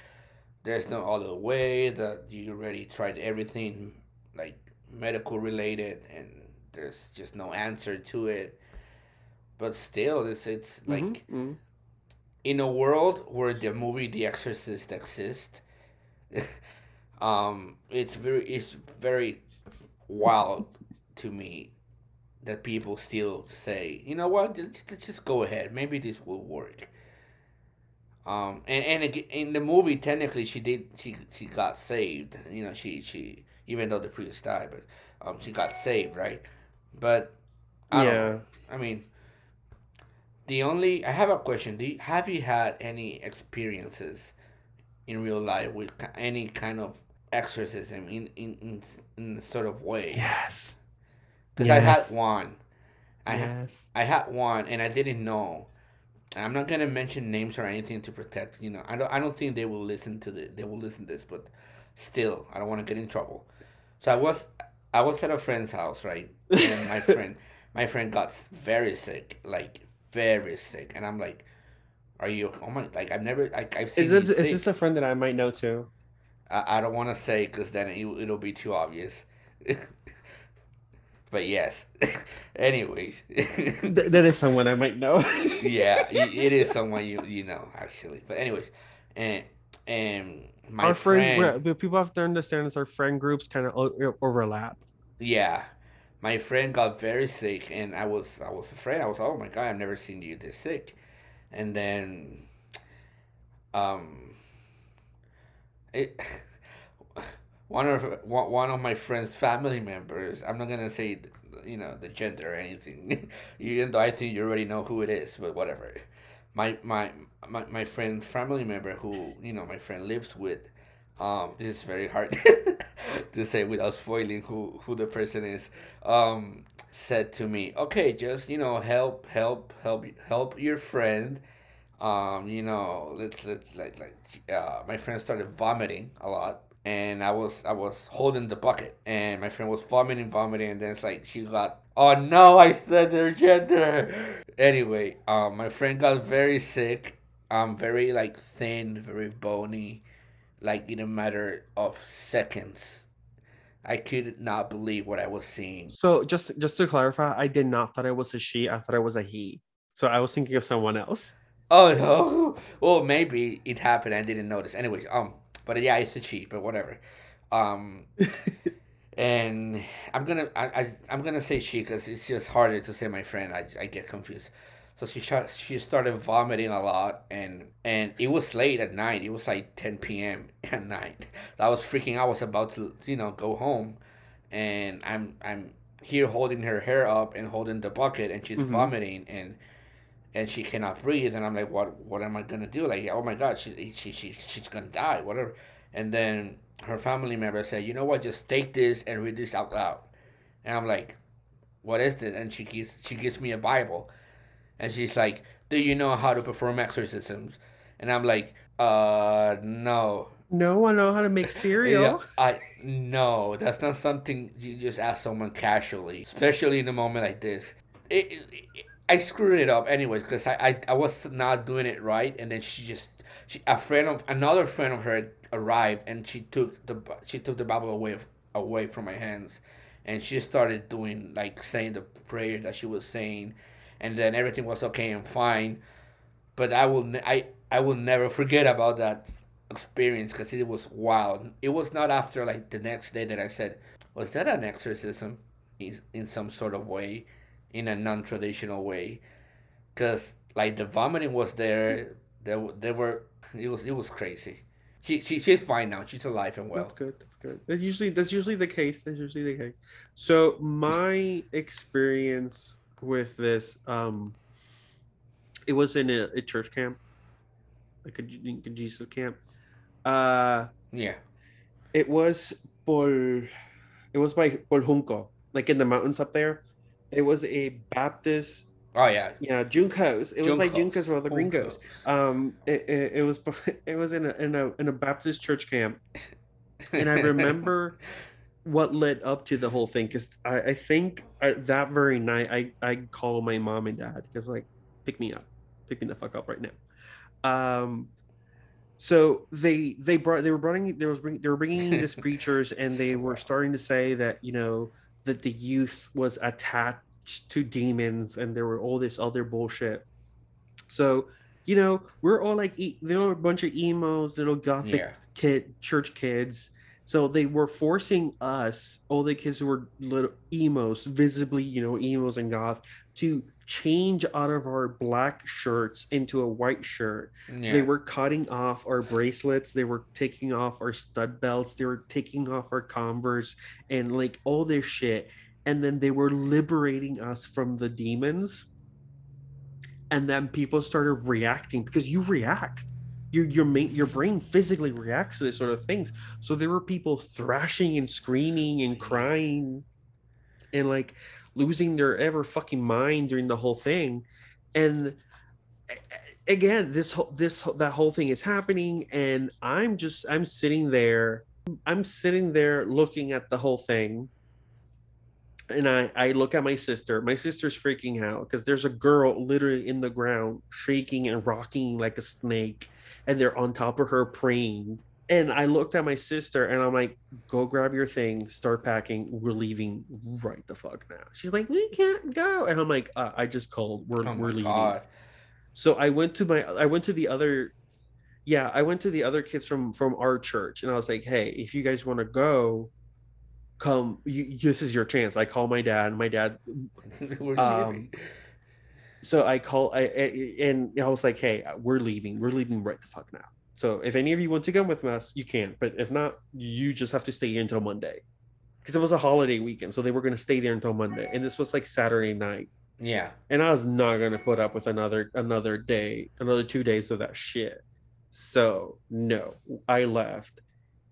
there's no other way that you already tried everything like medical related and there's just no answer to it. But still it's it's mm-hmm, like mm-hmm. in a world where the movie the exorcist exists [laughs] um it's very it's very wild to me that people still say, you know what, let's just go ahead. Maybe this will work. Um, and and in the movie, technically, she did she she got saved. You know, she she even though the priest died, but um, she got saved, right? But I yeah, I mean, the only I have a question. Do you, have you had any experiences in real life with any kind of exorcism in in in, in a sort of way. Yes. Because yes. I had one, I yes. I had one and I didn't know. I'm not gonna mention names or anything to protect. You know, I don't. I don't think they will listen to the. They will listen to this, but still, I don't want to get in trouble. So I was. I was at a friend's house, right? And my [laughs] friend, my friend got very sick, like very sick, and I'm like, "Are you? Oh my! Like I've never. Like I've seen. Is this is this a friend that I might know too? I, I don't want to say because then it, it'll be too obvious. [laughs] but yes. [laughs] Anyways. Th- that is someone I might know. [laughs] yeah, it is someone you you know actually. But anyways, and and my our friend, friend, the people have to understand is our friend groups kind of o- overlap. yeah, my friend got very sick, and I was I was afraid. I was oh my god, I've never seen you this sick, and then, um, it. [laughs] One of one of my friend's family members. I'm not gonna say, you know, the gender or anything, [laughs] even though I think you already know who it is. But whatever. My my my, my friend's family member, who you know, my friend lives with. Um, this is very hard [laughs] to say without spoiling who who the person is. Um, said to me, "Okay, just you know, help help help help your friend." Um, you know, let's let's like like uh, my friend started vomiting a lot and I was I was holding the bucket, and my friend was vomiting, vomiting, and then it's like she got. Oh no! I said their gender. Anyway, um, my friend got very sick. Um, very like thin, very bony, like in a matter of seconds. I could not believe what I was seeing. So just just to clarify, I did not thought it was a she. I thought it was a he. So I was thinking of someone else. Oh no! [laughs] Well, maybe it happened. I didn't notice. Anyways, um, but yeah, it's a cheat, but whatever. Um, [laughs] and I'm gonna I, I I'm gonna say she because it's just harder to say my friend. I, I get confused. So she shot, she started vomiting a lot, and and it was late at night. It was like ten p.m. [laughs] at night. I was freaking. I was about to you know go home, and I'm I'm here holding her hair up and holding the bucket, and she's Mhm. vomiting and and she cannot breathe and i'm like what what am i gonna do? Like oh my god she, she, she she's gonna die whatever. And then her family member said you know what? Just take this and read this out loud. And i'm like what is this? And she gives she gives me a bible. And she's like do you know how to perform exorcisms? And i'm like uh no. No, I know how to make [laughs] cereal. yeah, I no, that's not something you just ask someone casually, especially in a moment like this. It, it, it- I screwed it up anyways because I, I I was not doing it right, and then she just she a friend of another friend of her arrived, and she took the she took the Bible away away from my hands, and she started doing like saying the prayer that she was saying, and then everything was okay and fine, but I will I I will never forget about that experience because it was wild. It was not after like the next day that I said, "Was that an exorcism?" In, in some sort of way, in a non-traditional way, because like the vomiting was there. There, there were. It was. It was crazy. She, she, she's fine now. She's alive and well. That's good. That's good. That's usually that's usually the case. That's usually the case. So my experience with this, um, it was in a, a church camp, like a, a Jesus camp. Uh, Yeah. it was por, it was by por Junco, like in the mountains up there. It was a Baptist, Oh yeah. yeah, Juncos. It was by Juncos. Juncos or the Gringos. Um, it, it, it was [laughs] it was in a in a in a Baptist church camp and I remember [laughs] what led up to the whole thing because I, I think uh that very night I I called my mom and dad because like pick me up, pick me the fuck up right now. Um, so they they brought they were bringing there was bring, they were bringing in these [laughs] preachers and they were starting to say that you know that the youth was attached to demons and there were all this other bullshit. So you know we're all like e- there were a bunch of emos, little gothic Yeah. kid church kids so they were forcing us all the kids who were little emos visibly you know emos and goth to change out of our black shirts into a white shirt. Yeah. they were cutting off our bracelets. They were taking off our stud belts. They were taking off our converse and like all this shit. And then they were liberating us from the demons. And then people started reacting because you react. Your your ma- your brain physically reacts to this sort of things. So there were people thrashing and screaming and crying. And like losing their ever fucking mind during the whole thing. And again this whole this that whole thing is happening and i'm just i'm sitting there i'm sitting there looking at the whole thing. And i i look at my sister. My sister's freaking out because there's a girl literally in the ground shaking and rocking like a snake and they're on top of her praying and i looked at my sister and i'm like go grab your things start packing we're leaving right the fuck now. She's like we can't go. And i'm like uh, i just called we're, Oh we're leaving. God. so i went to my i went to the other yeah i went to the other kids from from our church and i was like hey if you guys want to go come you, this is your chance. I call my dad and my dad [laughs] We're Um, leaving. so i call i I- and i was like hey we're leaving we're leaving right the fuck now so if any of you want to come with us you can but if not you just have to stay here until monday because it was a holiday weekend so they were going to stay there until monday and this was like saturday night Yeah. and I was not gonna put up with another another day, another two days of that shit. So no, I left,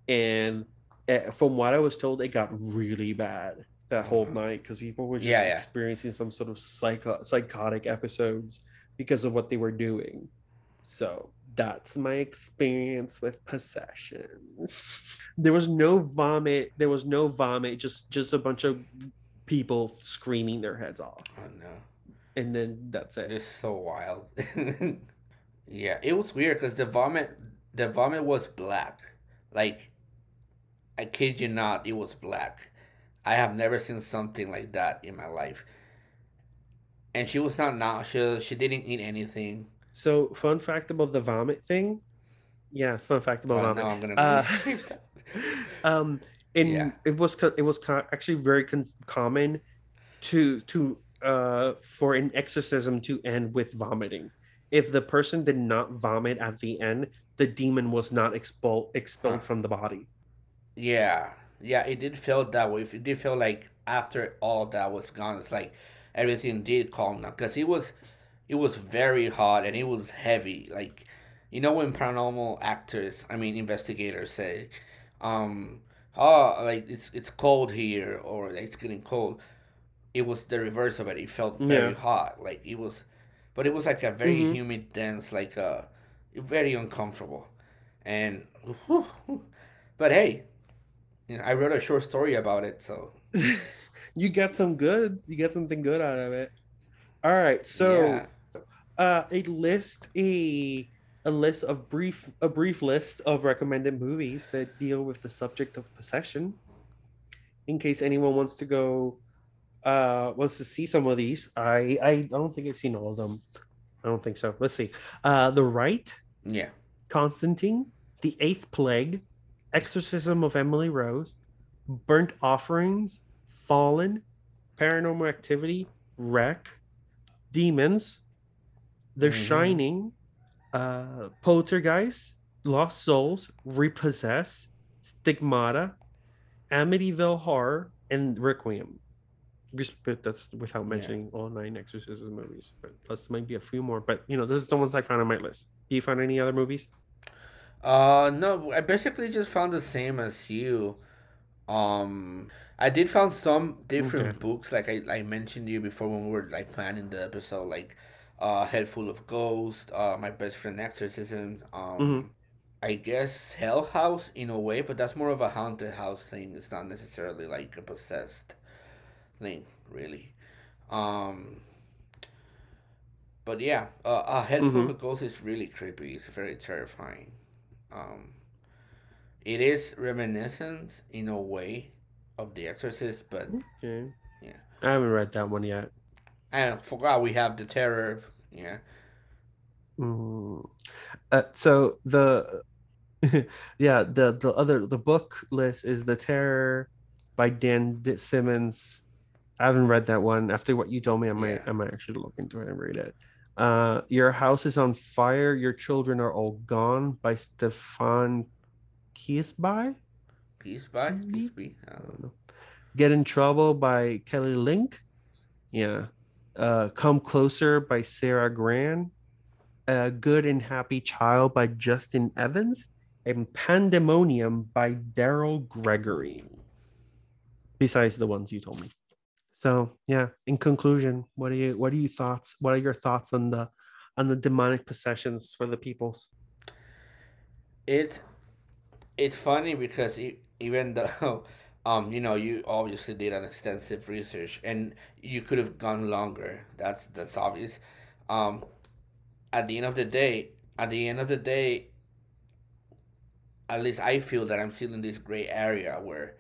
and eh, from what I was told, it got really bad that whole Mhm. night because people were just Yeah, yeah. experiencing some sort of psycho psychotic episodes because of what they were doing. So that's my experience with possession. there was no vomit. There was no vomit. Just just a bunch of people screaming their heads off Oh no. and then that's it. It's so wild. [laughs] yeah, it was weird because the vomit, the vomit was black. Like, I kid you not, it was black. I have never seen something like that in my life. And she was not nauseous. She didn't eat anything. So, fun fact about the vomit thing. Yeah, fun fact about Oh, vomit. no, I'm gonna. Uh, [laughs] um, and Yeah. it was it was actually very con- common to to uh for an exorcism to end with vomiting. If the person did not vomit at the end, the demon was not expelled expelled Huh. from the body. Yeah, yeah, it did feel that way. It did feel like after all that was gone, it's like everything did calm down because it was, it was very hot and it was heavy. Like, you know when paranormal actors, I mean investigators say, um, oh, like it's it's cold here or it's getting cold. It was the reverse of it. It felt very Yeah. hot. Like it was, but it was like a very Mhm. humid, dense, like uh, very uncomfortable, and. But hey, you know, I wrote a short story about it, so [laughs] you got some good. You got something good out of it. All right, so. yeah. Uh a list a a list of brief a brief list of recommended movies that deal with the subject of possession. In case anyone wants to go uh wants to see some of these i i don't think i've seen all of them. I don't think so. Let's see. Uh the Rite. Yeah, constantine. The eighth plague. Exorcism of emily rose. Burnt offerings. Fallen. Paranormal activity. Wreck. Demons the Mhm. shining uh poltergeist lost souls repossess stigmata amityville horror and requiem but that's without Yeah. mentioning all nine exorcism movies but plus there might be a few more but you know this is the ones i found on my list do you find any other movies Uh, no, I basically just found the same as you. Um, I did found some different Okay. books, like I, I mentioned to you before when we were like planning the episode, like uh, Head Full of Ghosts, uh, My Best Friend Exorcism, um, Mhm. I guess Hell House in a way, but that's more of a haunted house thing. It's not necessarily like a possessed thing, really. Um, but yeah, uh, a Head Full Mhm. of Ghosts is really creepy. It's very terrifying. Um, it is reminiscent in a way of The Exorcist, but yeah Yeah. i haven't read that one yet I forgot we have the terror. Yeah, Mm. Uh, so the [laughs] yeah the the other the book list is the terror by Dan Simmons. I haven't read that one. After what you told me, I might Yeah. I might actually look into it and read it. Uh, Your house is on fire. Your children are all gone by Stefan Kiesbye. peace by peace be. I don't know. Get in Trouble by Kelly Link. Yeah. Uh, Come Closer by Sara Gran. A Good and Happy Child by Justin Evans. And Pandemonium by Daryl Gregory. Besides the ones you told me. So yeah, in conclusion, what are you what are you thoughts? What are your thoughts on the on the demonic possessions for the peoples? It's it's funny because even though um you know you obviously did an extensive research and you could have gone longer. That's that's obvious. Um, at the end of the day, at the end of the day, at least I feel that I'm still in this gray area where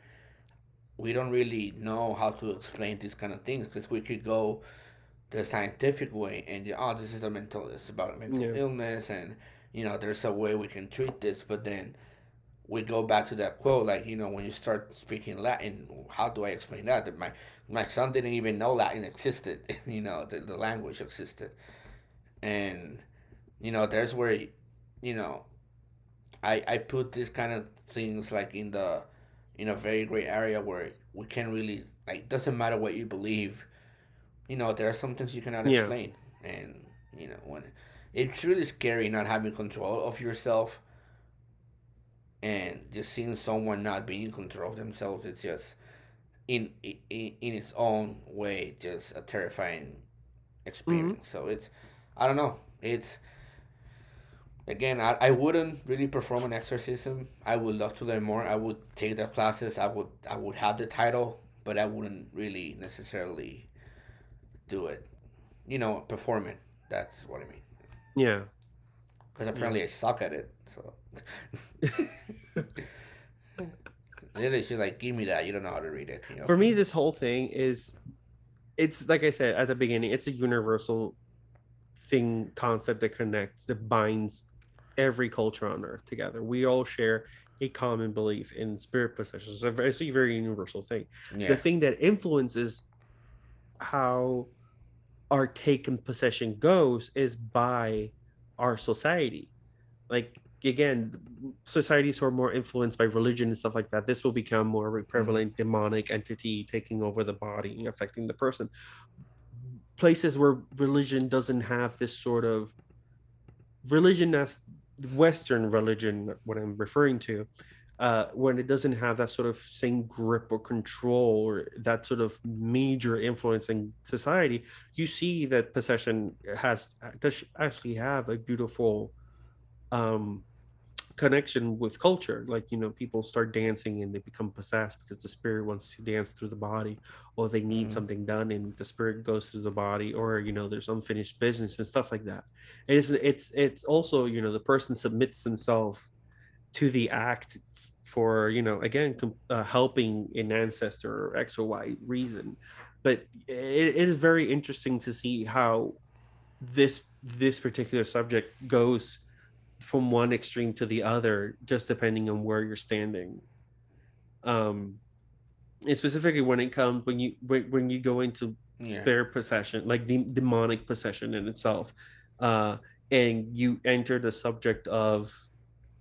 we don't really know how to explain these kind of things because we could go the scientific way and oh this is a mental it's about mental yeah. illness and you know there's a way we can treat this but then we go back to that quote like you know when you start speaking latin how do i explain that? That my my son didn't even know latin existed [laughs] you know the, the language existed. And you know there's where you know i i put these kind of things like in the in a very great area where we can't really like doesn't matter what you believe you know there are some things you cannot explain. Yeah. and you know when it's really scary not having control of yourself and just seeing someone not being in control of themselves it's just in in, in its own way just a terrifying experience. Mm-hmm. so it's i don't know. It's again I, I wouldn't really perform an exorcism. I would love to learn more. I would take the classes. I would i would have the title but i wouldn't really necessarily do it. You know perform it that's what i mean. Yeah because apparently i suck at it so [laughs] literally she's like give me that you don't know how to read it you know? for me this whole thing is it's like i said at the beginning it's a universal thing concept that connects that binds every culture on earth together. We all share a common belief in spirit possessions. It's a very universal thing. Yeah. The thing that influences how our taken possession goes is by our society. Like again, societies who are more influenced by religion and stuff like that, this will become more of a mm-hmm. prevalent mm-hmm. demonic entity taking over the body and affecting the person. Places where religion doesn't have this sort of religion as Western religion, what I'm referring to, uh, when it doesn't have that sort of same grip or control or that sort of major influence in society, you see that possession has does actually have a beautiful um, connection with culture. Like you know, people start dancing and they become possessed because the spirit wants to dance through the body, or they need mm. something done and the spirit goes through the body, or you know, there's unfinished business and stuff like that. It's it's it's also you know the person submits themselves to the act for you know again uh, helping an ancestor or x or y reason but it, it is very interesting to see how this this particular subject goes from one extreme to the other just depending on where you're standing um and specifically when it comes when you when, when you go into yeah. spare possession like the demonic possession in itself uh and you enter the subject of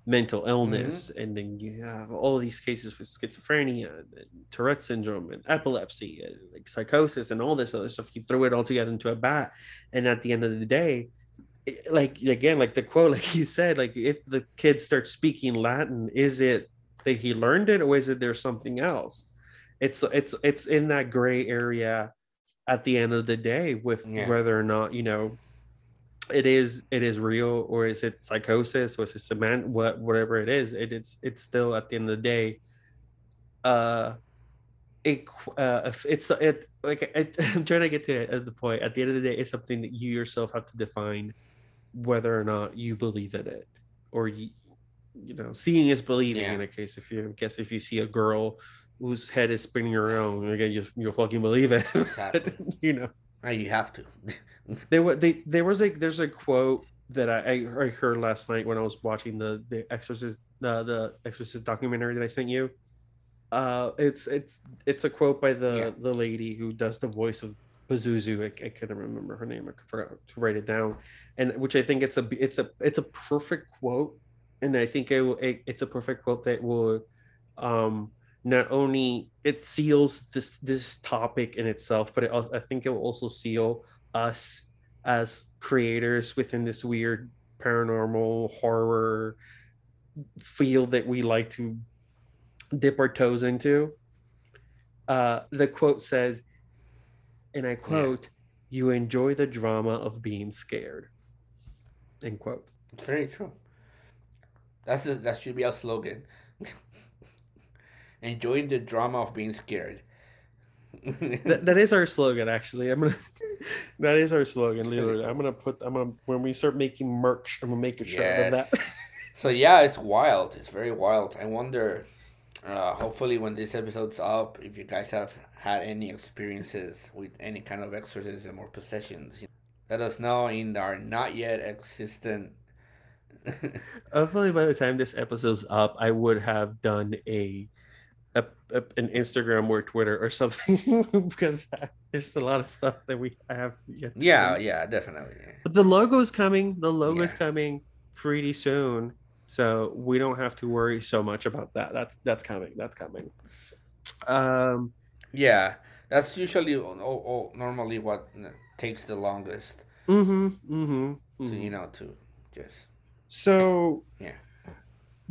mental illness mm-hmm. and then you have all these cases for schizophrenia and tourette syndrome and epilepsy and like psychosis and all this other stuff you throw it all together into a bat and at the end of the day like again like the quote [laughs] like you said like if the kid starts speaking latin is it that he learned it or is it there's something else it's it's it's in that gray area at the end of the day with yeah. whether or not you know it is it is real or is it psychosis or is it cement what whatever it is it, it's it's still at the end of the day uh it uh it's it like it, [laughs] i'm trying to get to the point. At the end of the day it's something that you yourself have to define whether or not you believe in it or you you know seeing is believing yeah. in a case. If you I guess if you see a girl whose head is spinning around again you, you'll fucking believe it. [laughs] Exactly. you know? You have to [laughs] there was they there was a there's a quote that I, I heard last night when I was watching the the Exorcist uh, the Exorcist documentary that I sent you. Uh, it's it's it's a quote by the yeah. the lady who does the voice of Pazuzu. I, I couldn't remember her name. I forgot to write it down, and which I think it's a it's a it's a perfect quote, and I think it, it it's a perfect quote that will, um, not only it seals this this topic in itself, but it, I think it will also seal us as creators within this weird paranormal horror field that we like to dip our toes into. Uh, the quote says, and I quote, "You enjoy the drama of being scared." End quote. It's very true. That's a, that should be our slogan. [laughs] Enjoying the drama of being scared. that, that is our slogan, actually. I'm gonna. [laughs] that is our slogan. Literally, I'm gonna put. I'm gonna when we start making merch, I'm gonna make a shirt yes. of that. so yeah, it's wild. It's very wild. I wonder. Uh, hopefully, when this episode's up, if you guys have had any experiences with any kind of exorcism or possessions, let us know in our not yet existent. [laughs] Hopefully, by the time this episode's up, I would have done a a, a, an Instagram or Twitter or something [laughs] because there's a lot of stuff that we have yet. yeah, do. yeah, definitely. But the logo's coming. The logo's yeah. coming pretty soon, so we don't have to worry so much about that. That's that's coming. That's coming. Um, yeah, that's usually oh, oh, normally what takes the longest. Mm-hmm. Mm-hmm. mm-hmm. So you know to just. So yeah.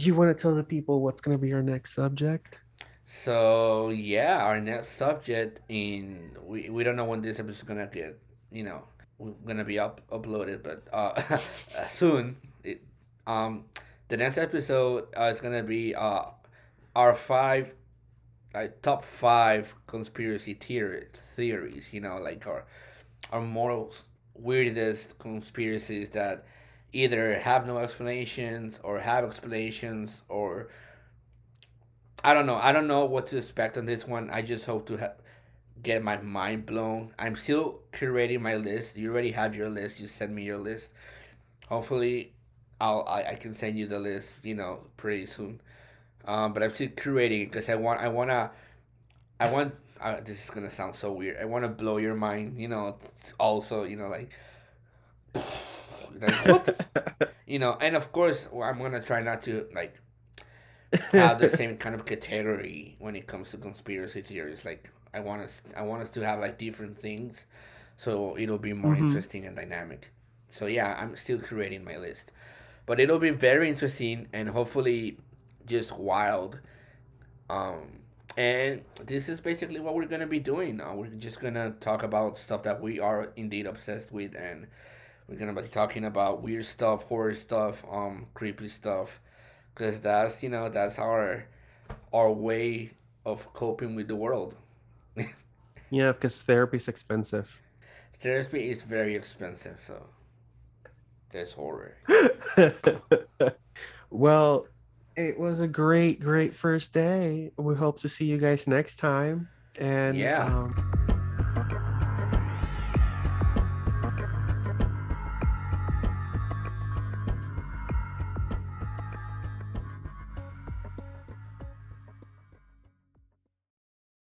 You want to tell the people what's going to be our next subject? So yeah, our next subject in we, we don't know when this episode is gonna get you know gonna be up uploaded, but [laughs] uh, soon. It, um, the next episode uh, is gonna be uh our five like top five conspiracy theory, theories. You know, like our our most weirdest conspiracies that either have no explanations or have explanations or I don't know. I don't know what to expect on this one. I just hope to ha- get my mind blown. I'm still curating my list. You already have your list. You send me your list. Hopefully, I'll I, I can send you the list. You know, pretty soon. Um, but I'm still curating because I want I wanna I want uh, this is gonna sound so weird. I want to blow your mind. You know, also you know like. [laughs] like what the, [laughs] you know, and of course, I'm gonna try not to like have the [laughs] same kind of category when it comes to conspiracy theories. Like I want us, I want us to have like different things, so it'll be more mm-hmm. interesting and dynamic. So yeah, I'm still creating my list, but it'll be very interesting and hopefully just wild. Um, and this is basically what we're gonna be doing. Uh, we're just gonna talk about stuff that we are indeed obsessed with, and we're gonna be talking about weird stuff, horror stuff, um, creepy stuff because that's you know that's our our way of coping with the world. [laughs] yeah, because therapy is expensive. Therapy is very expensive, so there's horror. [laughs] well, it was a great, great first day. We hope to see you guys next time. And yeah. Um,